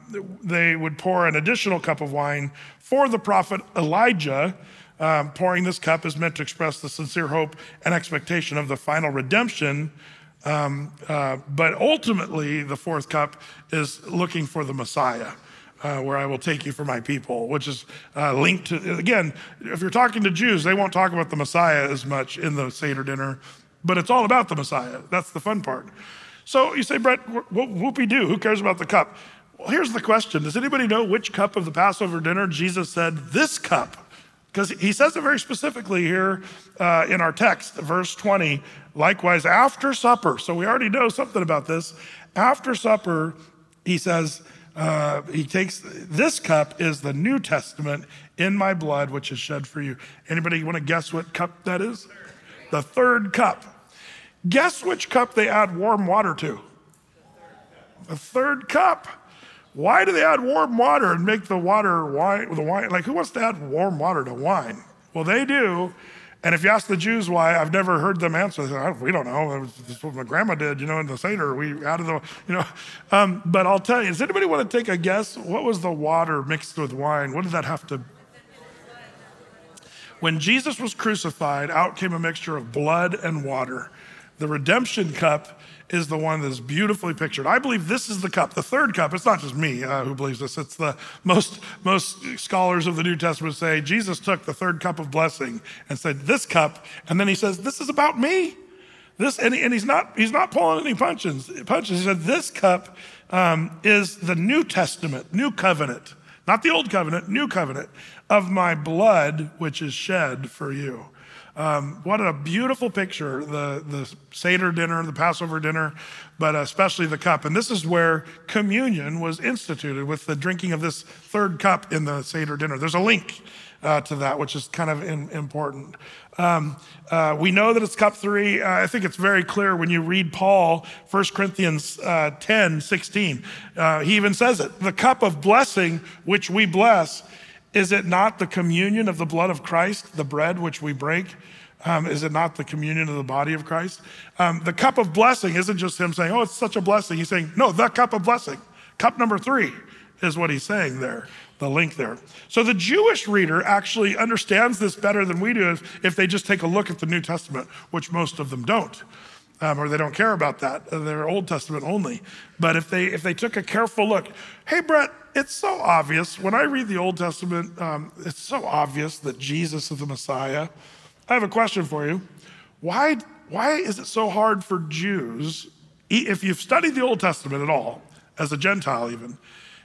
they would pour an additional cup of wine for the prophet Elijah. Um, pouring this cup is meant to express the sincere hope and expectation of the final redemption um, uh, but ultimately, the fourth cup is looking for the Messiah. Uh, where I will take you for my people, which is uh, linked to, again, if you're talking to Jews, they won't talk about the Messiah as much in the Seder dinner, but it's all about the Messiah. That's the fun part. So you say, Brett, whoopie doo, who cares about the cup? Well, here's the question Does anybody know which cup of the Passover dinner Jesus said, this cup? Because he says it very specifically here uh, in our text, verse 20 Likewise, after supper, so we already know something about this. After supper, he says, uh, he takes this cup is the New Testament in my blood, which is shed for you. Anybody want to guess what cup that is? The third cup. Guess which cup they add warm water to? The third cup. Why do they add warm water and make the water wine? The wine, like who wants to add warm water to wine? Well, they do and if you ask the Jews why, I've never heard them answer. Say, we don't know. That's what my grandma did, you know, in the Seder. We added the, you know. Um, but I'll tell you, does anybody want to take a guess? What was the water mixed with wine? What did that have to? When Jesus was crucified, out came a mixture of blood and water. The redemption cup is the one that's beautifully pictured. I believe this is the cup, the third cup. It's not just me uh, who believes this. It's the most most scholars of the New Testament say Jesus took the third cup of blessing and said, "This cup," and then he says, "This is about me." This and, and he's not he's not pulling any punches. Punches. He said, "This cup um, is the New Testament, New Covenant, not the Old Covenant, New Covenant of my blood, which is shed for you." Um, what a beautiful picture the, the Seder dinner, the Passover dinner, but especially the cup. And this is where communion was instituted with the drinking of this third cup in the Seder dinner. There's a link uh, to that, which is kind of in, important. Um, uh, we know that it's cup three. Uh, I think it's very clear when you read Paul, 1 Corinthians uh, 10 16. Uh, he even says it the cup of blessing which we bless is it not the communion of the blood of Christ, the bread which we break? Um, is it not the communion of the body of Christ? Um, the cup of blessing isn't just him saying, oh, it's such a blessing. He's saying, no, the cup of blessing. Cup number three is what he's saying there, the link there. So the Jewish reader actually understands this better than we do if they just take a look at the New Testament, which most of them don't. Um, or they don't care about that. They're Old Testament only. But if they if they took a careful look, hey Brett, it's so obvious. When I read the Old Testament, um, it's so obvious that Jesus is the Messiah. I have a question for you. Why, why is it so hard for Jews, if you've studied the Old Testament at all, as a Gentile even,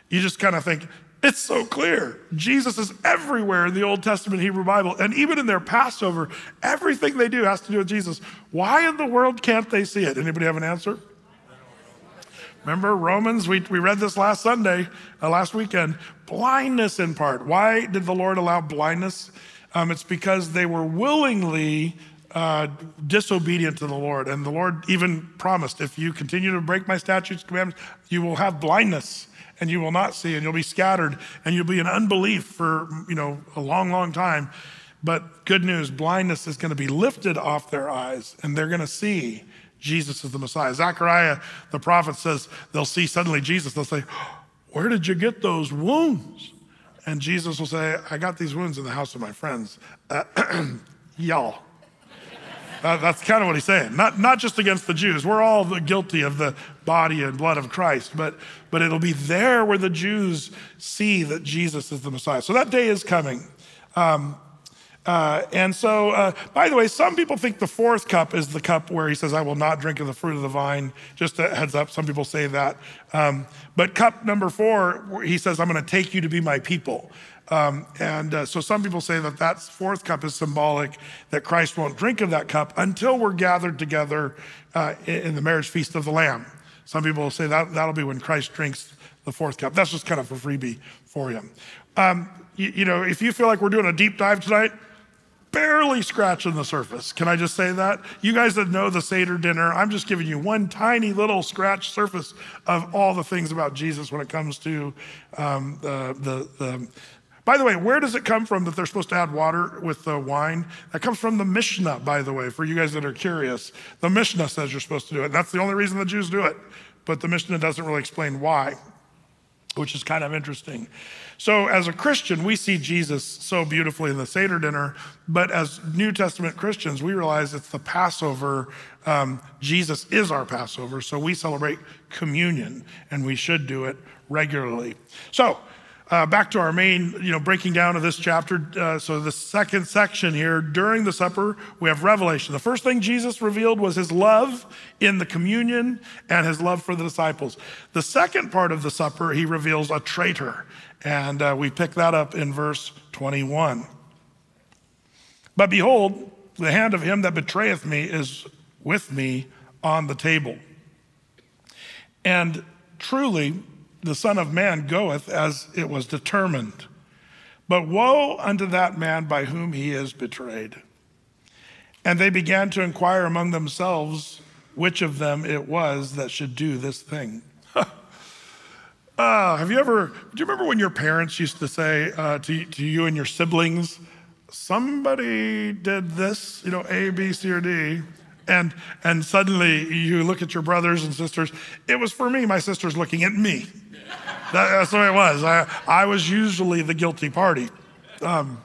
you just kind of think, it's so clear. Jesus is everywhere in the Old Testament Hebrew Bible. And even in their Passover, everything they do has to do with Jesus. Why in the world can't they see it? Anybody have an answer? Remember Romans? We, we read this last Sunday, uh, last weekend. Blindness in part. Why did the Lord allow blindness? Um, it's because they were willingly uh, disobedient to the Lord. And the Lord even promised if you continue to break my statutes, commandments, you will have blindness and you will not see and you'll be scattered and you'll be in unbelief for you know a long long time but good news blindness is going to be lifted off their eyes and they're going to see Jesus is the Messiah. Zechariah, the prophet, says they'll see suddenly Jesus. They'll say, Where did you get those wounds? And Jesus will say, I got these wounds in the house of my friends. Uh, y'all. That's kind of what he's saying. Not, not just against the Jews. We're all guilty of the body and blood of Christ, but, but it'll be there where the Jews see that Jesus is the Messiah. So that day is coming. Um, uh, and so, uh, by the way, some people think the fourth cup is the cup where he says, I will not drink of the fruit of the vine. Just a heads up, some people say that. Um, but cup number four, he says, I'm going to take you to be my people. Um, and uh, so some people say that that fourth cup is symbolic, that Christ won't drink of that cup until we're gathered together uh, in the marriage feast of the Lamb. Some people say that that'll be when Christ drinks the fourth cup. That's just kind of a freebie for you. Um, you, you know, if you feel like we're doing a deep dive tonight, barely scratching the surface. Can I just say that? You guys that know the Seder dinner, I'm just giving you one tiny little scratch surface of all the things about Jesus when it comes to um, the, the, the by the way, where does it come from that they're supposed to add water with the wine? That comes from the Mishnah, by the way, for you guys that are curious. The Mishnah says you're supposed to do it. That's the only reason the Jews do it. But the Mishnah doesn't really explain why, which is kind of interesting. So, as a Christian, we see Jesus so beautifully in the Seder dinner, but as New Testament Christians, we realize it's the Passover. Um, Jesus is our Passover, so we celebrate communion, and we should do it regularly. So, uh, back to our main, you know, breaking down of this chapter. Uh, so the second section here, during the supper, we have revelation. The first thing Jesus revealed was his love in the communion and his love for the disciples. The second part of the supper, he reveals a traitor. And uh, we pick that up in verse 21. But behold, the hand of him that betrayeth me is with me on the table. And truly, the Son of Man goeth as it was determined. But woe unto that man by whom he is betrayed. And they began to inquire among themselves which of them it was that should do this thing. uh, have you ever, do you remember when your parents used to say uh, to, to you and your siblings, somebody did this, you know, A, B, C, or D? And, and suddenly you look at your brothers and sisters. It was for me, my sister's looking at me. That, that's the way it was. I, I was usually the guilty party. Um,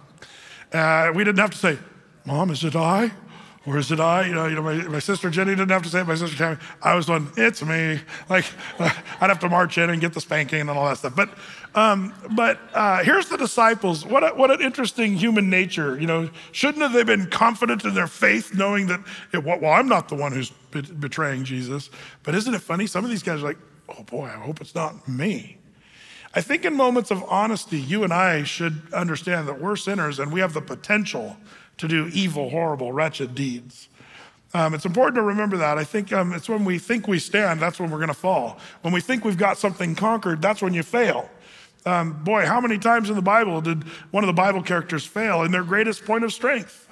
uh, we didn't have to say, Mom, is it I? Or is it I? You know, you know my, my sister Jenny didn't have to say it. My sister Tammy, I was going, it's me. Like, I'd have to march in and get the spanking and all that stuff. But, um, but uh, here's the disciples. What, a, what an interesting human nature. You know, shouldn't have they been confident in their faith, knowing that, it, well, I'm not the one who's betraying Jesus. But isn't it funny? Some of these guys are like, oh boy, I hope it's not me. I think in moments of honesty, you and I should understand that we're sinners and we have the potential to do evil, horrible, wretched deeds. Um, it's important to remember that. I think um, it's when we think we stand, that's when we're going to fall. When we think we've got something conquered, that's when you fail. Um, boy, how many times in the Bible did one of the Bible characters fail in their greatest point of strength?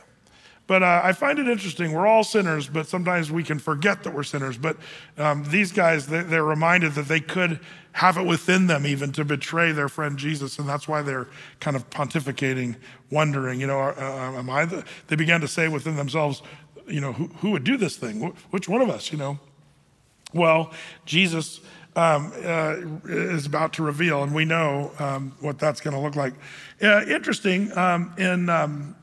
But uh, I find it interesting. We're all sinners, but sometimes we can forget that we're sinners. But um, these guys, they, they're reminded that they could have it within them even to betray their friend Jesus. And that's why they're kind of pontificating, wondering, you know, uh, uh am I the, they began to say within themselves, you know, who, who would do this thing? Which one of us, you know? Well, Jesus um, uh, is about to reveal, and we know um, what that's going to look like. Uh, interesting, um, in um,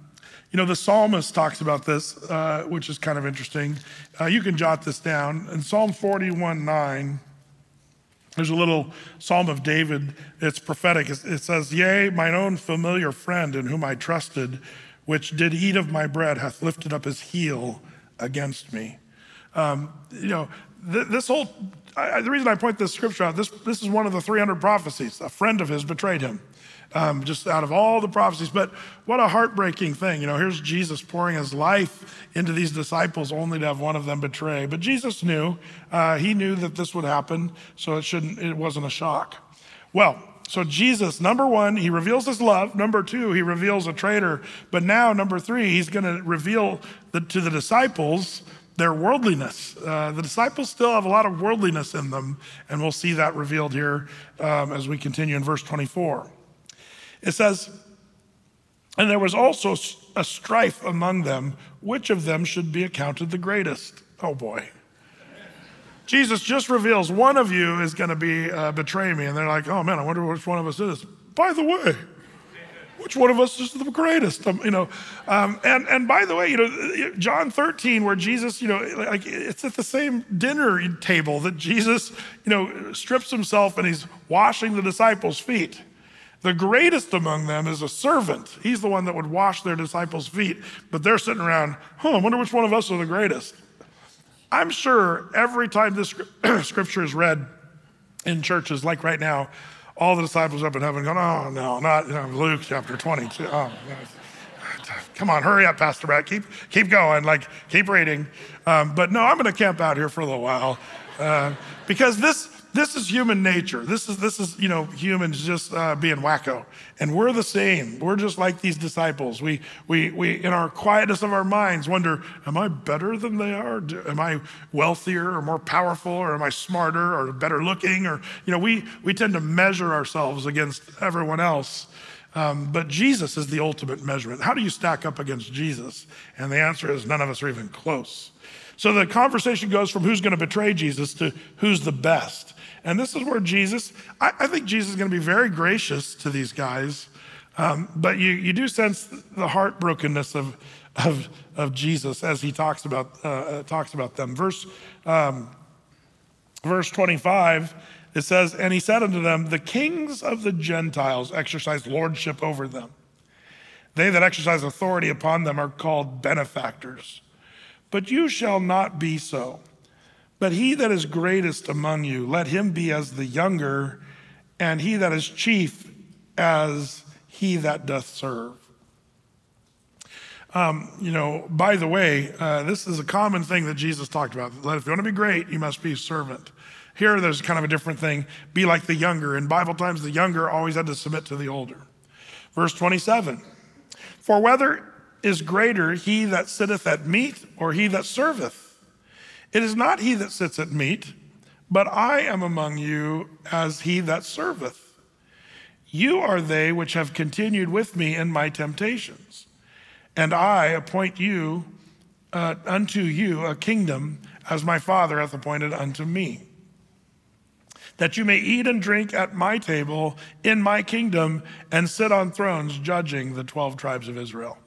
you know, the psalmist talks about this, uh, which is kind of interesting. Uh, you can jot this down. In Psalm 41 9, there's a little psalm of David. It's prophetic. It says, Yea, mine own familiar friend in whom I trusted, which did eat of my bread, hath lifted up his heel against me. Um, you know, th- this whole, I, the reason I point this scripture out, this, this is one of the 300 prophecies. A friend of his betrayed him um, just out of all the prophecies. But what a heartbreaking thing. You know, here's Jesus pouring his life into these disciples only to have one of them betray. But Jesus knew, uh, he knew that this would happen, so it shouldn't, it wasn't a shock. Well, so Jesus, number one, he reveals his love. Number two, he reveals a traitor. But now, number three, he's going to reveal the, to the disciples their worldliness. Uh, the disciples still have a lot of worldliness in them, and we'll see that revealed here um, as we continue in verse 24. It says, And there was also a strife among them, which of them should be accounted the greatest? Oh boy. Jesus just reveals one of you is going to be uh, betray me, and they're like, "Oh man, I wonder which one of us is." By the way, which one of us is the greatest? Um, you know, um, and and by the way, you know, John 13, where Jesus, you know, like it's at the same dinner table that Jesus, you know, strips himself and he's washing the disciples' feet. The greatest among them is a servant. He's the one that would wash their disciples' feet, but they're sitting around, huh, I wonder which one of us are the greatest. I'm sure every time this scripture is read in churches, like right now, all the disciples up in heaven going, oh, no, not you know, Luke chapter 22. Oh, come on, hurry up, Pastor Matt. Keep, keep going, like, keep reading. Um, but no, I'm going to camp out here for a little while uh, because this, this is human nature. This is, this is you know, humans just uh, being wacko. And we're the same. We're just like these disciples. We, we, we, in our quietness of our minds, wonder, am I better than they are? Am I wealthier or more powerful or am I smarter or better looking? Or, you know, we, we tend to measure ourselves against everyone else. Um, but Jesus is the ultimate measurement. How do you stack up against Jesus? And the answer is none of us are even close. So the conversation goes from who's going to betray Jesus to who's the best. And this is where Jesus, I, I think Jesus is going to be very gracious to these guys. Um, but you, you do sense the heartbrokenness of, of, of Jesus as he talks about, uh, uh talks about them. Verse, um, verse 25 it says, And he said unto them, The kings of the Gentiles exercise lordship over them. They that exercise authority upon them are called benefactors. But you shall not be so. But he that is greatest among you, let him be as the younger, and he that is chief as he that doth serve. Um, you know, by the way, uh, this is a common thing that Jesus talked about. That if you want to be great, you must be a servant. Here, there's kind of a different thing. Be like the younger. In Bible times, the younger always had to submit to the older. Verse 27 For whether is greater he that sitteth at meat or he that serveth? It is not he that sits at meat, but I am among you as he that serveth. You are they which have continued with me in my temptations, and I appoint you uh, unto you a kingdom as my Father hath appointed unto me that you may eat and drink at my table in my kingdom and sit on thrones judging the 12 tribes of Israel.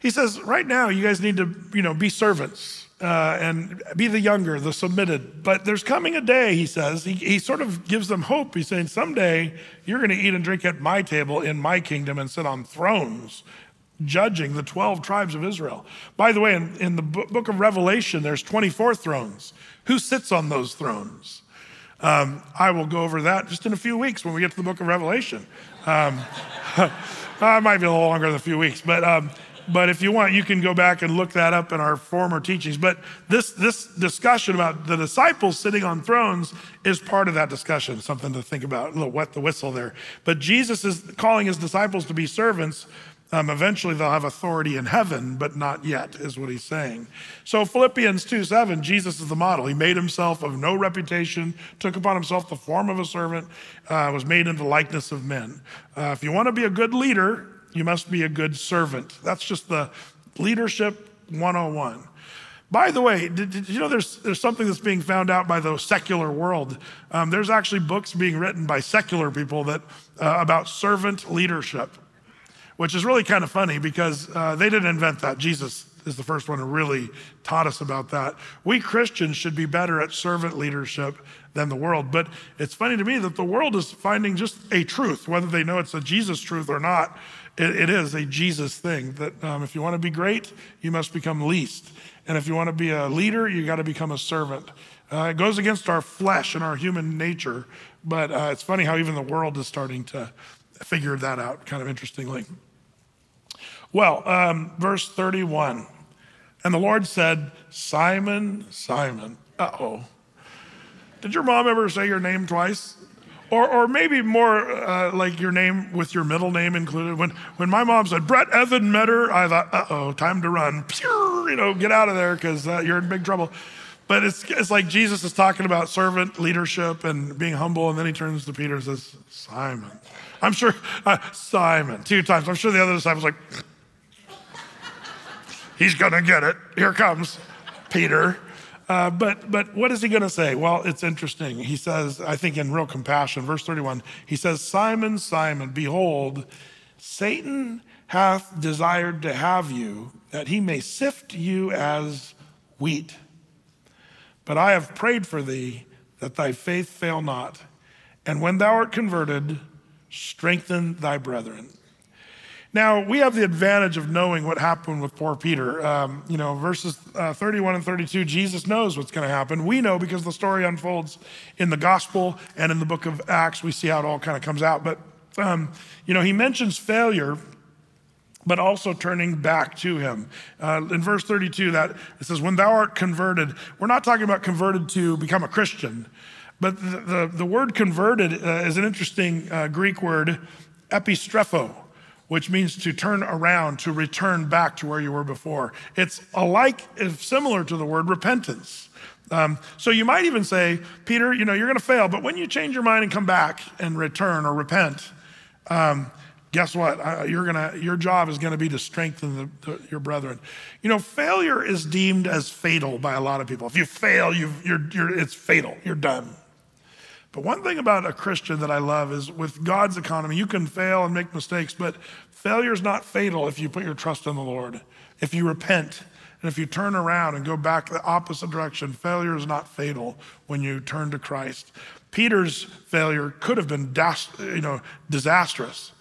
He says, right now, you guys need to, you know, be servants uh, and be the younger, the submitted. But there's coming a day, he says, he, he sort of gives them hope. He's saying, someday you're going to eat and drink at my table in my kingdom and sit on thrones judging the 12 tribes of Israel. By the way, in, in the book of Revelation, there's 24 thrones. Who sits on those thrones? Um, I will go over that just in a few weeks when we get to the book of Revelation. Um, it might be a little longer than a few weeks, but um, but if you want, you can go back and look that up in our former teachings. But this this discussion about the disciples sitting on thrones is part of that discussion. Something to think about. A little wet the whistle there. But Jesus is calling his disciples to be servants um, eventually, they'll have authority in heaven, but not yet, is what he's saying. So, Philippians 2 7, Jesus is the model. He made himself of no reputation, took upon himself the form of a servant, uh, was made in the likeness of men. Uh, if you want to be a good leader, you must be a good servant. That's just the leadership 101. By the way, did, did, you know there's, there's something that's being found out by the secular world? Um, there's actually books being written by secular people that, uh, about servant leadership which is really kind of funny because uh, they didn't invent that. Jesus is the first one who really taught us about that. We Christians should be better at servant leadership than the world. But it's funny to me that the world is finding just a truth, whether they know it's a Jesus truth or not. It, it is a Jesus thing that um, if you want to be great, you must become least. And if you want to be a leader, you got to become a servant. Uh, it goes against our flesh and our human nature, but uh, it's funny how even the world is starting to figure that out, kind of interestingly. Well, um, verse 31. And the Lord said, Simon, Simon. Uh oh. Did your mom ever say your name twice? Or, or maybe more uh, like your name with your middle name included. When, when my mom said, Brett Evan Meador, I thought, uh oh, time to run. You know, get out of there because uh, you're in big trouble. But it's, it's like Jesus is talking about servant leadership and being humble. And then he turns to Peter and says, Simon. I'm sure, uh, Simon, two times. I'm sure the other disciples like, He's going to get it. Here comes Peter. Uh, but, but what is he going to say? Well, it's interesting. He says, I think in real compassion, verse 31, he says, Simon, Simon, behold, Satan hath desired to have you, that he may sift you as wheat. But I have prayed for thee that thy faith fail not. And when thou art converted, strengthen thy brethren. Now, we have the advantage of knowing what happened with poor Peter. Um, you know, verses uh, 31 and 32, Jesus knows what's going to happen. We know because the story unfolds in the gospel and in the book of Acts. We see how it all kind of comes out. But, um, you know, he mentions failure, but also turning back to him. Uh, in verse 32, that it says, When thou art converted, we're not talking about converted to become a Christian. But the, the, the word converted uh, is an interesting uh, Greek word, epistrepho, which means to turn around, to return back to where you were before. It's alike, similar to the word repentance. Um, so you might even say, Peter, you know, you're going to fail, but when you change your mind and come back and return or repent, um, guess what? Uh, you're gonna, your job is going to be to strengthen the, the, your brethren. You know, failure is deemed as fatal by a lot of people. If you fail, you you're, you're, it's fatal. You're done. But one thing about a Christian that I love is with God's economy, you can fail and make mistakes, but failure is not fatal if you put your trust in the Lord. If you repent and if you turn around and go back the opposite direction, failure is not fatal when you turn to Christ. Peter's failure could have been you know, disastrous.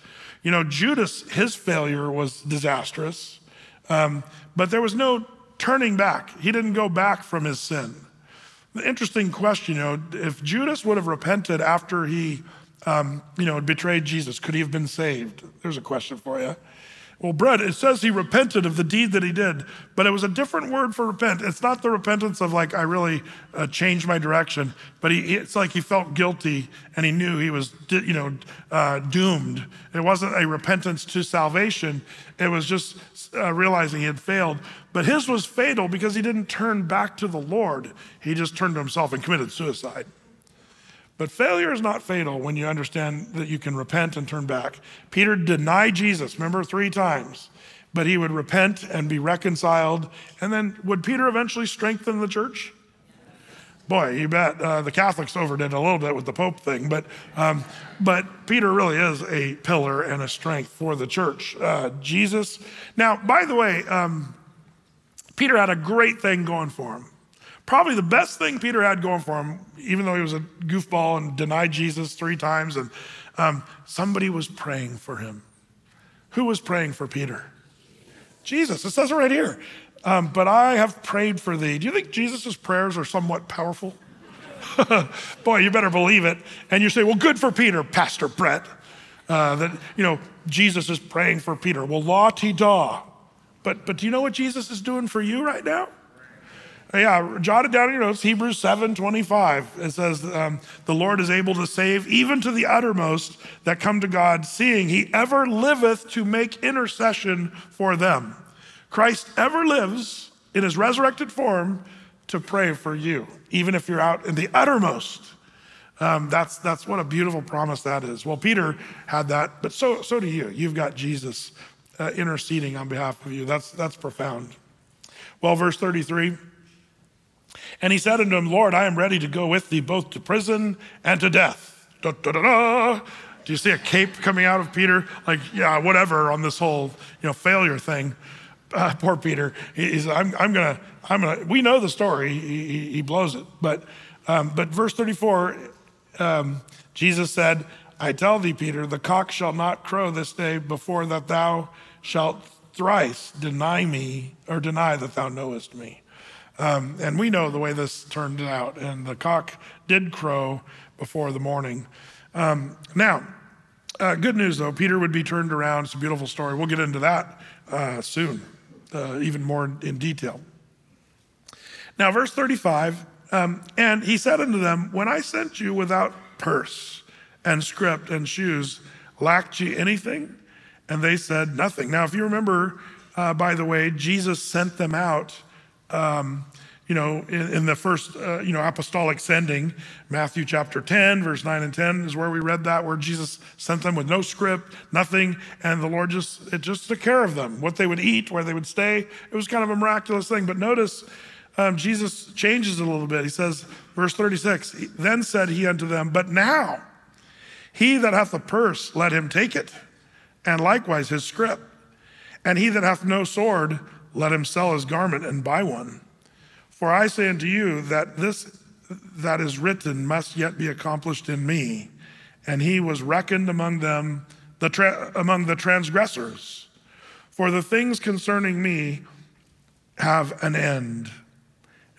You know, Judas, his failure was disastrous, um, but there was no turning back. He didn't go back from his sin. Interesting question, you know, if Judas would have repented after he, um, you know, betrayed Jesus, could he have been saved? There's a question for you. Well, Brett, it says he repented of the deed that he did, but it was a different word for repent. It's not the repentance of like, I really uh, changed my direction, but he, it's like he felt guilty and he knew he was, you know, uh, doomed. It wasn't a repentance to salvation. It was just uh, realizing he had failed. But his was fatal because he didn't turn back to the Lord. He just turned to himself and committed suicide. But failure is not fatal when you understand that you can repent and turn back. Peter denied Jesus, remember, three times, but he would repent and be reconciled. And then would Peter eventually strengthen the church? Boy, you bet. Uh, the Catholics overdid a little bit with the Pope thing, but, um, but Peter really is a pillar and a strength for the church. Uh, Jesus. Now, by the way, um, Peter had a great thing going for him. Probably the best thing Peter had going for him, even though he was a goofball and denied Jesus three times, and um, somebody was praying for him. Who was praying for Peter? Jesus. It says it right here. Um, but I have prayed for thee. Do you think Jesus' prayers are somewhat powerful? Boy, you better believe it. And you say, well, good for Peter, Pastor Brett. Uh, that, you know, Jesus is praying for Peter. Well, la ti da. But, but do you know what Jesus is doing for you right now? Yeah, jot it down in your notes. Hebrews 7 25. It says, um, The Lord is able to save even to the uttermost that come to God, seeing he ever liveth to make intercession for them. Christ ever lives in his resurrected form to pray for you, even if you're out in the uttermost. Um, that's, that's what a beautiful promise that is. Well, Peter had that, but so, so do you. You've got Jesus uh, interceding on behalf of you. That's, that's profound. Well, verse 33. And he said unto him, Lord, I am ready to go with thee both to prison and to death. Da, da, da, Do you see a cape coming out of Peter? Like, yeah, whatever on this whole, you know, failure thing. Uh, poor Peter. He's, I'm, I'm gonna, I'm gonna. We know the story. He, he, he blows it. But, um, but verse 34, um, Jesus said, "I tell thee, Peter, the cock shall not crow this day before that thou shalt thrice deny me or deny that thou knowest me." Um, and we know the way this turned out. And the cock did crow before the morning. Um, now, uh, good news though, Peter would be turned around. It's a beautiful story. We'll get into that uh, soon, uh, even more in detail. Now, verse 35 um, and he said unto them, When I sent you without purse and script and shoes, lacked ye anything? And they said, Nothing. Now, if you remember, uh, by the way, Jesus sent them out um, you know, in, in the first, uh, you know, apostolic sending, Matthew chapter 10, verse 9 and 10 is where we read that, where Jesus sent them with no script, nothing, and the Lord just, it just took care of them, what they would eat, where they would stay. It was kind of a miraculous thing. But notice um, Jesus changes it a little bit. He says, verse 36, then said he unto them, But now he that hath a purse, let him take it, and likewise his scrip. And he that hath no sword, let him sell his garment and buy one. For I say unto you that this that is written must yet be accomplished in me. And he was reckoned among them, the tra- among the transgressors. For the things concerning me have an end.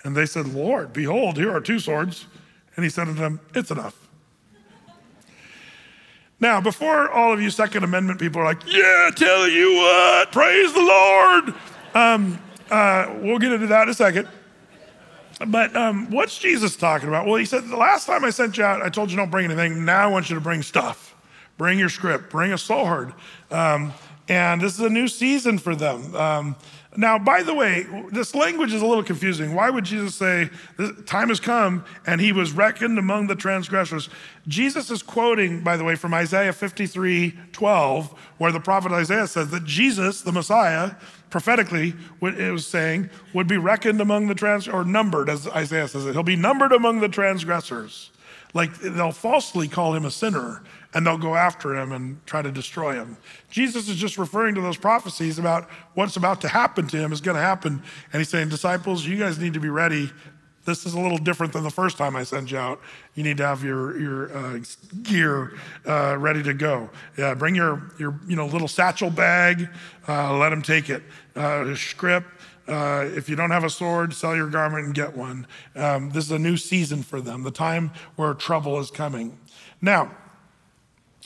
And they said, Lord, behold, here are two swords. And he said to them, It's enough. Now, before all of you Second Amendment people are like, yeah, tell you what, praise the Lord. Um, uh, we'll get into that in a second. but um, what's Jesus talking about? Well, he said, The last time I sent you out, I told you don't bring anything. Now I want you to bring stuff. Bring your script, bring a sword. Um, and this is a new season for them. Um, now, by the way, this language is a little confusing. Why would Jesus say, the Time has come and he was reckoned among the transgressors? Jesus is quoting, by the way, from Isaiah 53 12, where the prophet Isaiah says that Jesus, the Messiah, prophetically, it was saying, would be reckoned among the trans or numbered, as Isaiah says it. He'll be numbered among the transgressors. Like they'll falsely call him a sinner and they'll go after him and try to destroy him. Jesus is just referring to those prophecies about what's about to happen to him is going to happen. And he's saying, Disciples, you guys need to be ready. This is a little different than the first time I sent you out. You need to have your, your uh, gear uh, ready to go. Yeah, bring your, your you know, little satchel bag, uh, let him take it. Uh, script, uh, if you don't have a sword, sell your garment and get one. Um, this is a new season for them, the time where trouble is coming. Now,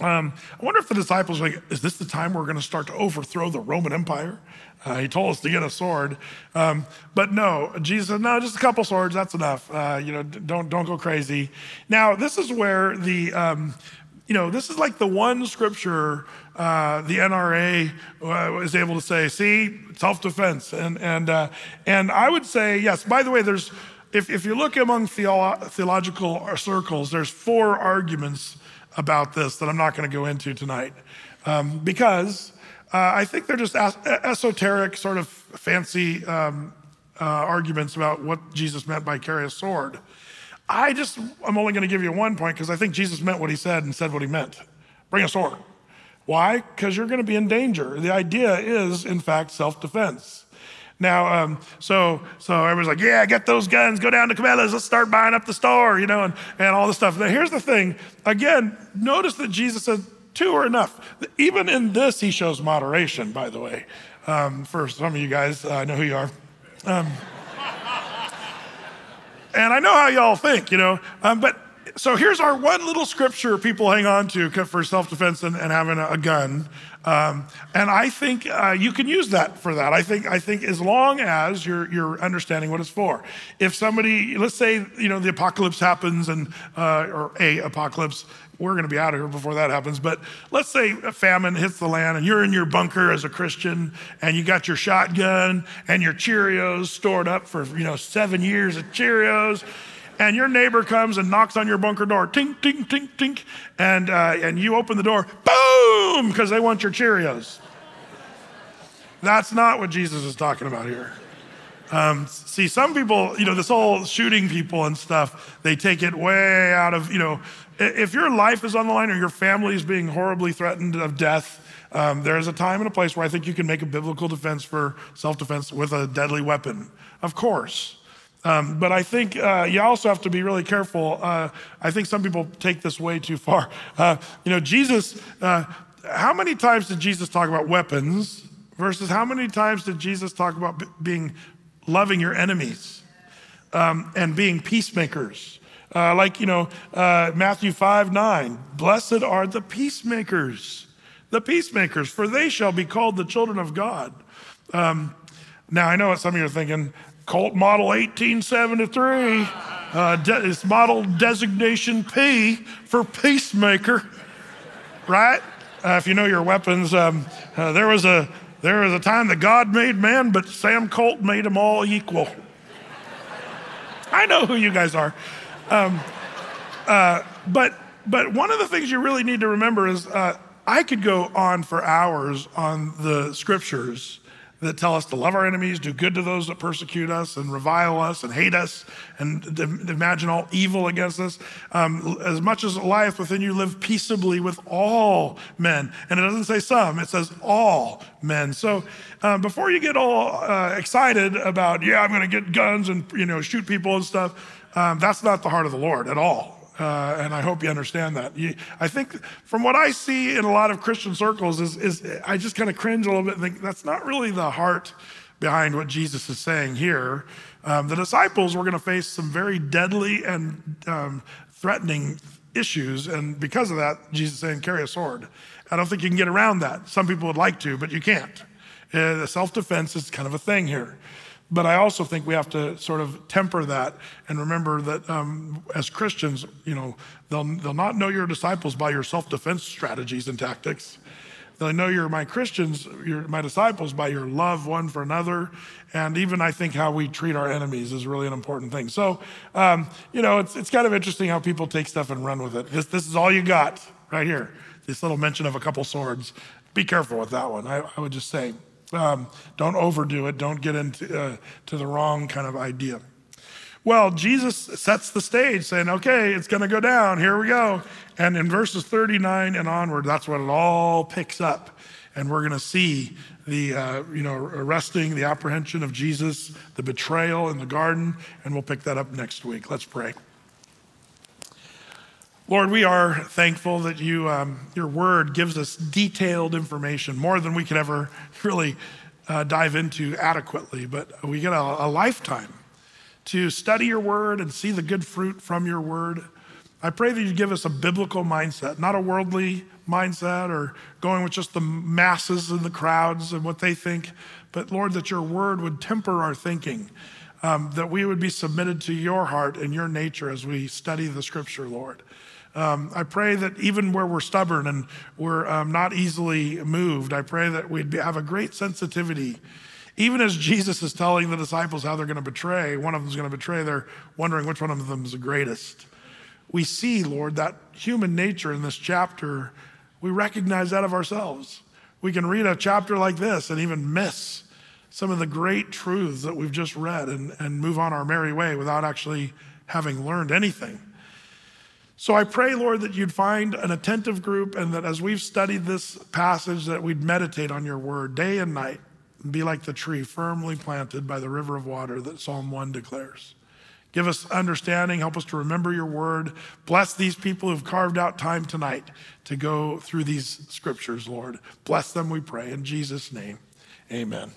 um, I wonder if the disciples like, is this the time we're going to start to overthrow the Roman Empire? Uh, he told us to get a sword, um, but no. Jesus said, "No, just a couple swords. That's enough. Uh, you know, don't don't go crazy." Now, this is where the um, you know, this is like the one scripture uh, the NRA uh, was able to say, "See, self-defense," and and uh, and I would say yes. By the way, there's if if you look among theolo- theological circles, there's four arguments about this that I'm not going to go into tonight um, because uh, I think they're just as- esoteric, sort of fancy um, uh, arguments about what Jesus meant by carry a sword. I just, I'm only going to give you one point because I think Jesus meant what he said and said what he meant. Bring a sword. Why? Because you're going to be in danger. The idea is, in fact, self defense. Now, um, so so everyone's like, yeah, get those guns, go down to Cabela's, let's start buying up the store, you know, and, and all this stuff. Now, here's the thing. Again, notice that Jesus said two are enough. Even in this, he shows moderation, by the way. Um, for some of you guys, uh, I know who you are. Um, and I know how y'all think, you know, um, but so here's our one little scripture people hang on to for self defense and, and, having a, gun. Um, and I think uh, you can use that for that. I think, I think as long as you're, you're understanding what it's for. If somebody, let's say, you know, the apocalypse happens and, uh, or a apocalypse, we're going to be out of here before that happens. But let's say a famine hits the land and you're in your bunker as a Christian and you got your shotgun and your Cheerios stored up for, you know, seven years of Cheerios and your neighbor comes and knocks on your bunker door, tink, tink, tink, tink, and, uh, and you open the door, boom, because they want your Cheerios. That's not what Jesus is talking about here. Um, see, some people, you know, this whole shooting people and stuff, they take it way out of, you know, if your life is on the line or your family is being horribly threatened of death, um, there's a time and a place where I think you can make a biblical defense for self defense with a deadly weapon. Of course. Um, but I think uh, you also have to be really careful. Uh, I think some people take this way too far. Uh, you know, Jesus, uh, how many times did Jesus talk about weapons versus how many times did Jesus talk about being loving your enemies um, and being peacemakers? Uh, like, you know, uh, Matthew 5 9, blessed are the peacemakers, the peacemakers, for they shall be called the children of God. Um, now, I know what some of you are thinking. Colt Model 1873. Uh, de- it's model designation P for peacemaker, right? Uh, if you know your weapons, um, uh, there was a there was a time that God made man, but Sam Colt made them all equal. I know who you guys are, um, uh, but but one of the things you really need to remember is uh, I could go on for hours on the scriptures that tell us to love our enemies, do good to those that persecute us and revile us and hate us and imagine all evil against us. Um, as much as lieth within you, live peaceably with all men. And it doesn't say some, it says all men. So um, before you get all uh, excited about, yeah, I'm going to get guns and you know shoot people and stuff, um, that's not the heart of the Lord at all. Uh, and I hope you understand that. You, I think from what I see in a lot of Christian circles is, is I just kind of cringe a little bit and think that's not really the heart behind what Jesus is saying here. Um, the disciples were going to face some very deadly and um, threatening issues, and because of that, Jesus is saying, carry a sword. I don't think you can get around that. Some people would like to, but you can't. Uh, self defense is kind of a thing here. But I also think we have to sort of temper that and remember that um, as Christians, you know, they'll, they'll not know your disciples by your self defense strategies and tactics. They'll know you're my Christians, you're my disciples by your love one for another. And even I think how we treat our enemies is really an important thing. So, um, you know, it's, it's kind of interesting how people take stuff and run with it. This, this is all you got right here. This little mention of a couple swords. Be careful with that one, I, I would just say. Um, don't overdo it. Don't get into uh, to the wrong kind of idea. Well, Jesus sets the stage saying, okay, it's going to go down. Here we go. And in verses 39 and onward, that's when it all picks up. And we're going to see the, uh, you know, arresting, the apprehension of Jesus, the betrayal in the garden, and we'll pick that up next week. Let's pray. Lord, we are thankful that you, um, your word gives us detailed information, more than we could ever really uh, dive into adequately. But we get a, a lifetime to study your word and see the good fruit from your word. I pray that you give us a biblical mindset, not a worldly mindset or going with just the masses and the crowds and what they think, but Lord, that your word would temper our thinking, um, that we would be submitted to your heart and your nature as we study the scripture, Lord. Um, I pray that even where we're stubborn and we're um, not easily moved, I pray that we'd be, have a great sensitivity. Even as Jesus is telling the disciples how they're going to betray, one of them is going to betray, they're wondering which one of them is the greatest. We see, Lord, that human nature in this chapter, we recognize that of ourselves. We can read a chapter like this and even miss some of the great truths that we've just read and, and move on our merry way without actually having learned anything. So I pray, Lord, that you'd find an attentive group and that as we've studied this passage, that we'd meditate on your word day and night and be like the tree firmly planted by the river of water that Psalm 1 declares. Give us understanding, help us to remember your word. Bless these people who've carved out time tonight to go through these scriptures, Lord. Bless them, we pray. In Jesus' name, amen.